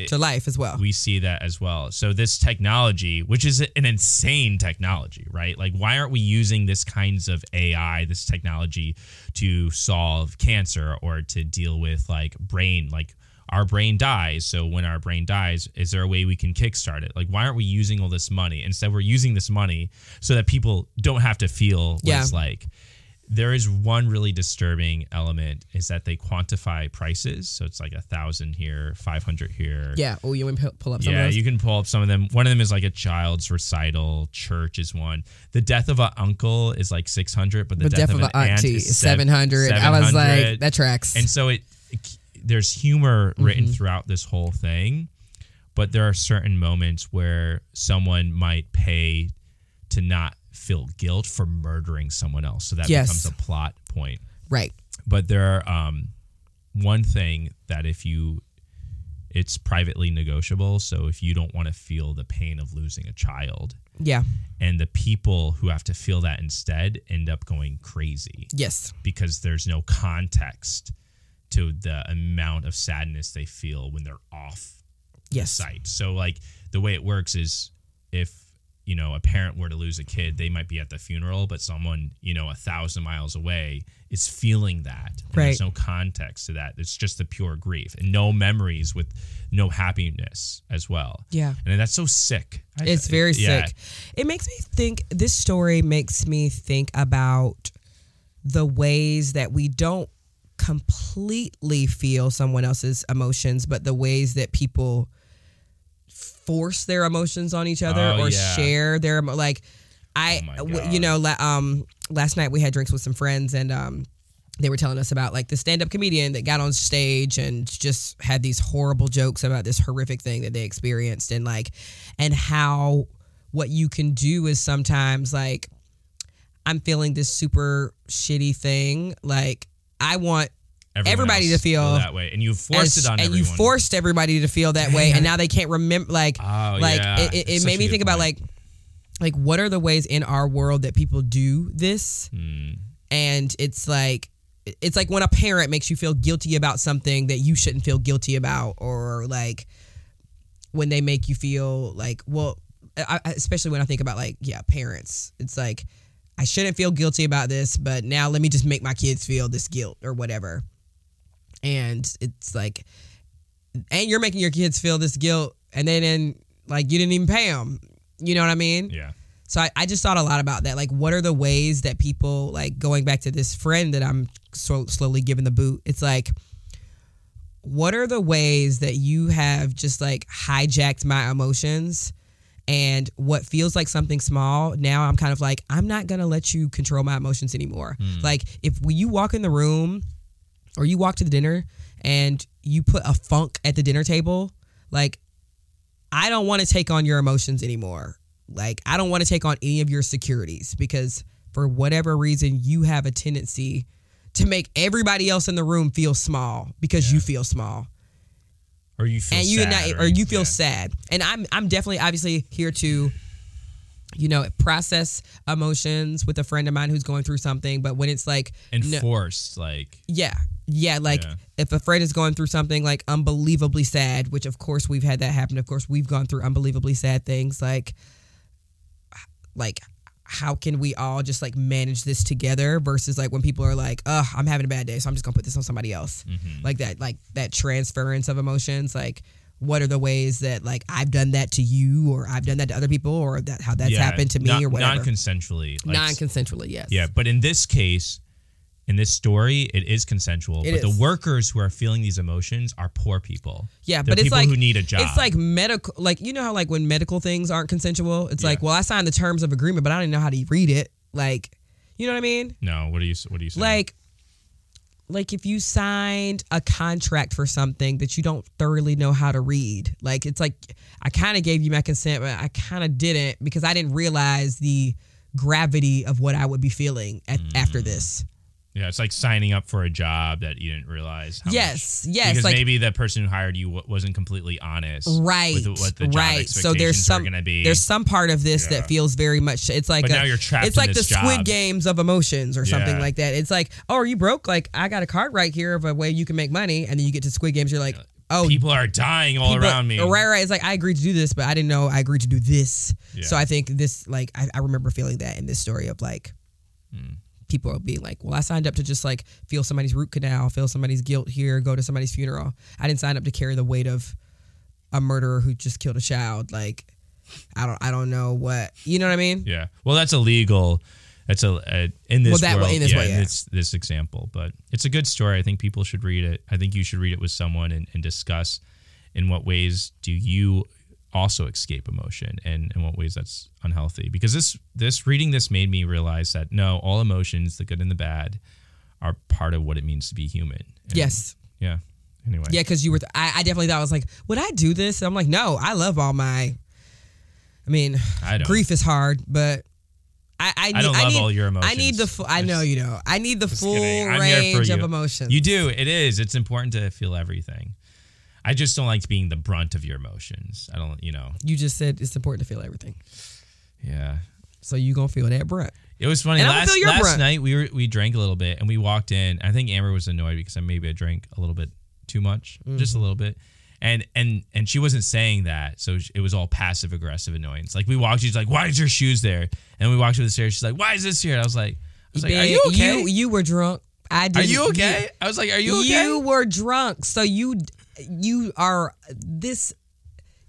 to life as well. we see that as well. So this technology, which is an insane technology, right? Like why aren't we using this kinds of AI, this technology to solve cancer or to deal with like brain like our brain dies. So when our brain dies, is there a way we can kickstart it? Like why aren't we using all this money? Instead we're using this money so that people don't have to feel what Yeah. it's like. There is one really disturbing element is that they quantify prices. So it's like a thousand here, five hundred here. yeah. Oh, you can pull up some Yeah, of you can pull up some of them. One of them is like a child's recital. Church is one. The death of an uncle is like six hundred, but the but death, death of an auntie is is seven hundred. I was like, that tracks. and so it, it- there's humor written Mm-hmm. throughout this whole thing, but there are certain moments where someone might pay to not feel guilt for murdering someone else. So that Yes. becomes a plot point right. but there are um, one thing that if you it's privately negotiable so if you don't want to feel the pain of losing a child Yeah. and the people who have to feel that instead end up going crazy Yes. because there's no context to the amount of sadness they feel when they're off Yes. site. So like the way it works is if you know a parent were to lose a kid, they might be at the funeral, but someone you know a thousand miles away is feeling that. Right. There's no context to that. It's just the pure grief and no memories with no happiness as well. Yeah. And that's so sick. I- It's very yeah. sick. It makes me think, this story makes me think about the ways that we don't completely feel someone else's emotions, but the ways that people force their emotions on each other Oh, or yeah. share their like I Oh my w- God. you know la- um last night we had drinks with some friends and um they were telling us about like the stand-up comedian that got on stage and just had these horrible jokes about this horrific thing that they experienced and like and how what you can do is sometimes like I'm feeling this super shitty thing like I want everybody to feel that way, and you forced as- it on and everyone. you forced everybody to feel that way and now they can't remember like Oh, like yeah. it, it, it made me think about like like what are the ways in our world that people do this Hmm. and it's like it's like when a parent makes you feel guilty about something that you shouldn't feel guilty about or like when they make you feel like well I- especially when i think about like yeah parents it's like i shouldn't feel guilty about this but now let me just make my kids feel this guilt or whatever and it's like and you're making your kids feel this guilt and then and like you didn't even pay them you know what i mean yeah. So I, I just thought a lot about that. Like, what are the ways that people like going back to this friend that I'm so, slowly giving the boot? It's like, what are the ways that you have just like hijacked my emotions? And what feels like something small, now I'm kind of like, I'm not gonna let you control my emotions anymore. Hmm. Like, if you walk in the room or you walk to the dinner and you put a funk at the dinner table, like I don't want to take on your emotions anymore. Like I don't want to take on any of your securities because for whatever reason you have a tendency to make everybody else in the room feel small because you feel small Or you feel and you sad, not, or you feel yeah. sad. And I'm I'm definitely obviously here to you know process emotions with a friend of mine who's going through something but when it's like no- enforced like yeah. Yeah, like Yeah. if a friend is going through something like unbelievably sad, which of course we've had that happen. Of course we've gone through unbelievably sad things like like how can we all just like manage this together versus like when people are like, "Oh, I'm having a bad day, so I'm just going to put this on somebody else." Mm-hmm. Like that like that transference of emotions like what are the ways that like I've done that to you or I've done that to other people or that how that's yeah, happened to me non- or whatever. non-consensually like, Non-consensually, yes. yeah but in this case in this story it is consensual It but is. the workers who are feeling these emotions are poor people Yeah, They're but it's people like who need a job It's like medical, like you know how like when medical things aren't consensual, it's like, well, I signed the terms of agreement, but I don't even know how to read it. Like, you know what I mean? no what do you what do you say Like, like if you signed a contract for something that you don't thoroughly know how to read, like it's like I kind of gave you my consent, but I kind of didn't because I didn't realize the gravity of what I would be feeling at, Mm. after this. Yeah it's like signing up for a job that you didn't realize how Yes, much, yes, because like- maybe the person who hired you wasn't completely honest right with what the job right. So there's expectations some going to be. there's some part of this Yeah. that feels very much it's like But a- now you're trapped it's like the squid games of emotions or something Yeah. like that. It's like oh are you broke? Like i got a card right here of a way you can make money and then you get to squid games you're like oh people are dying all people- around me. right right it's like i agreed to do this but i didn't know i agreed to do this. Yeah. so i think this like I, I remember feeling that in this story of like Hmm. People are being like well i signed up to just like feel somebody's root canal feel somebody's guilt here go to somebody's funeral i didn't sign up to carry the weight of a murderer who just killed a child like i don't i don't know what you know what i mean Yeah. Well, that's illegal. That's a, a in this Well, that way- in this yeah, way, yeah. this this example, but it's a good story. I think people should read it. I think you should read it with someone and, and discuss in what ways do you also escape emotion and in what ways that's unhealthy. Because this this reading this made me realize that no, all emotions, the good and the bad, are part of what it means to be human. And, yes Yeah. Anyway. yeah because you were I, I definitely thought i was like would i do this and i'm like no i love all my i mean I grief is hard but I, I, need, I don't love need, all your emotions. I need the full. I know you don't. I need the full kidding. I'm here for range of emotions. You do. It is. It's important to feel everything. I just don't like being the brunt of your emotions. I don't, you know. You just said it's important to feel everything. Yeah. So you gonna feel that brunt. It was funny. And last feel your last brunt. night we were we drank a little bit and we walked in. I think Amber was annoyed because I maybe I drank a little bit too much, just a Mm-hmm. little bit. And and and she wasn't saying that, so it was all passive aggressive annoyance. Like we walked, she's like, "Why is your shoes there?" And we walked to the stairs. She's like, "Why is this here?" And I was like, "I was like, are you okay? You, you were drunk. I did. are you okay?" I was like, "Are you okay?" You were drunk. So you you are this.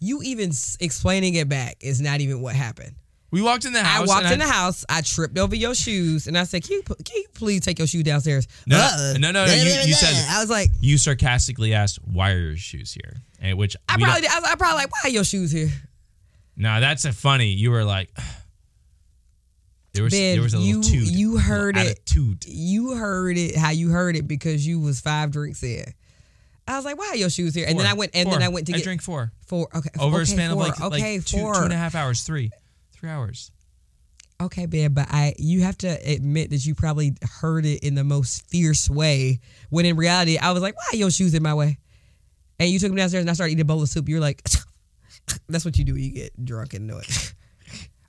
You even explaining it back is not even what happened. we walked in the house. I walked in the house. I tripped over your shoes, and I said, "Can you, can you please take your shoe downstairs?" No, Uh-uh. no, no, no, you- you said- I was like, You sarcastically asked, "Why are your shoes here?" And which I probably, don't- I was, I probably like, "Why are your shoes here?" No, that's a funny. You were like, there was Ben, there was a little you- toot, you a little heard it. attitude. You heard it how you heard it because you was five drinks in. I was like, "Why are your shoes here?" And then I went, and Four. then I went to I get drank four four. Okay, over okay, a span four. of like okay, like two four. two and a half hours, three three hours. Okay, babe, but I you have to admit that you probably heard it in the most fierce way. When in reality, I was like, "Why are your shoes in my way?" And you took me downstairs, and I started eating a bowl of soup. You're like, "That's what you do when you get drunk and it."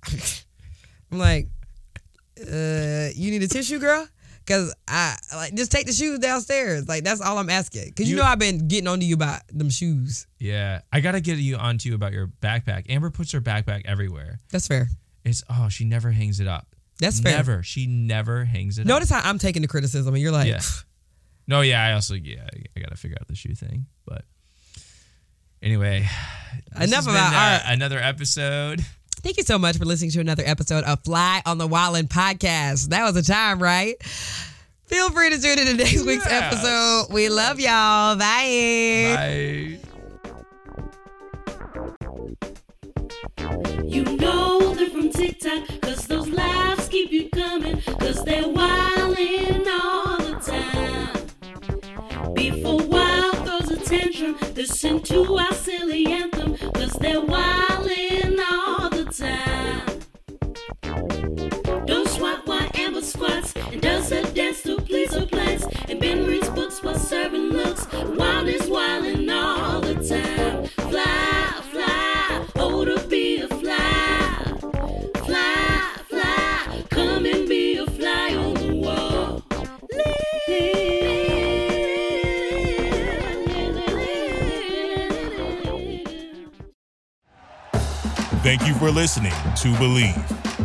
I'm like, uh, "You need a tissue, girl." Cause I like just take the shoes downstairs. Like that's all I'm asking. Cause you, You- know I've been getting onto you about them shoes. Yeah, I gotta get you onto you about your backpack. Amber puts her backpack everywhere. That's fair. It's oh, she never hangs it up. That's fair. Never. She never hangs it Notice up. how I'm taking the criticism, and you're like, Yeah. No, yeah. I also yeah. I- I gotta figure out the shoe thing, but anyway. Enough about uh, our- another episode. Thank you so much for listening to another episode of Fly on the Wallin podcast. That was a time, right? Feel free to tune in to next week's Yes. episode. We love y'all. Bye. Bye. You know they're from TikTok, cause those laughs keep you coming, cause they're wildin' all the time. Before wild throws a tantrum, listen to our silly anthem, cause they're wildin' squats and does a dance to please her plans. And Ben reads books while serving looks. Wild is wildin' all the time. Fly, fly, oh to be a fly. Fly, fly, come and be a fly on the wall. Thank you for listening to Bleav.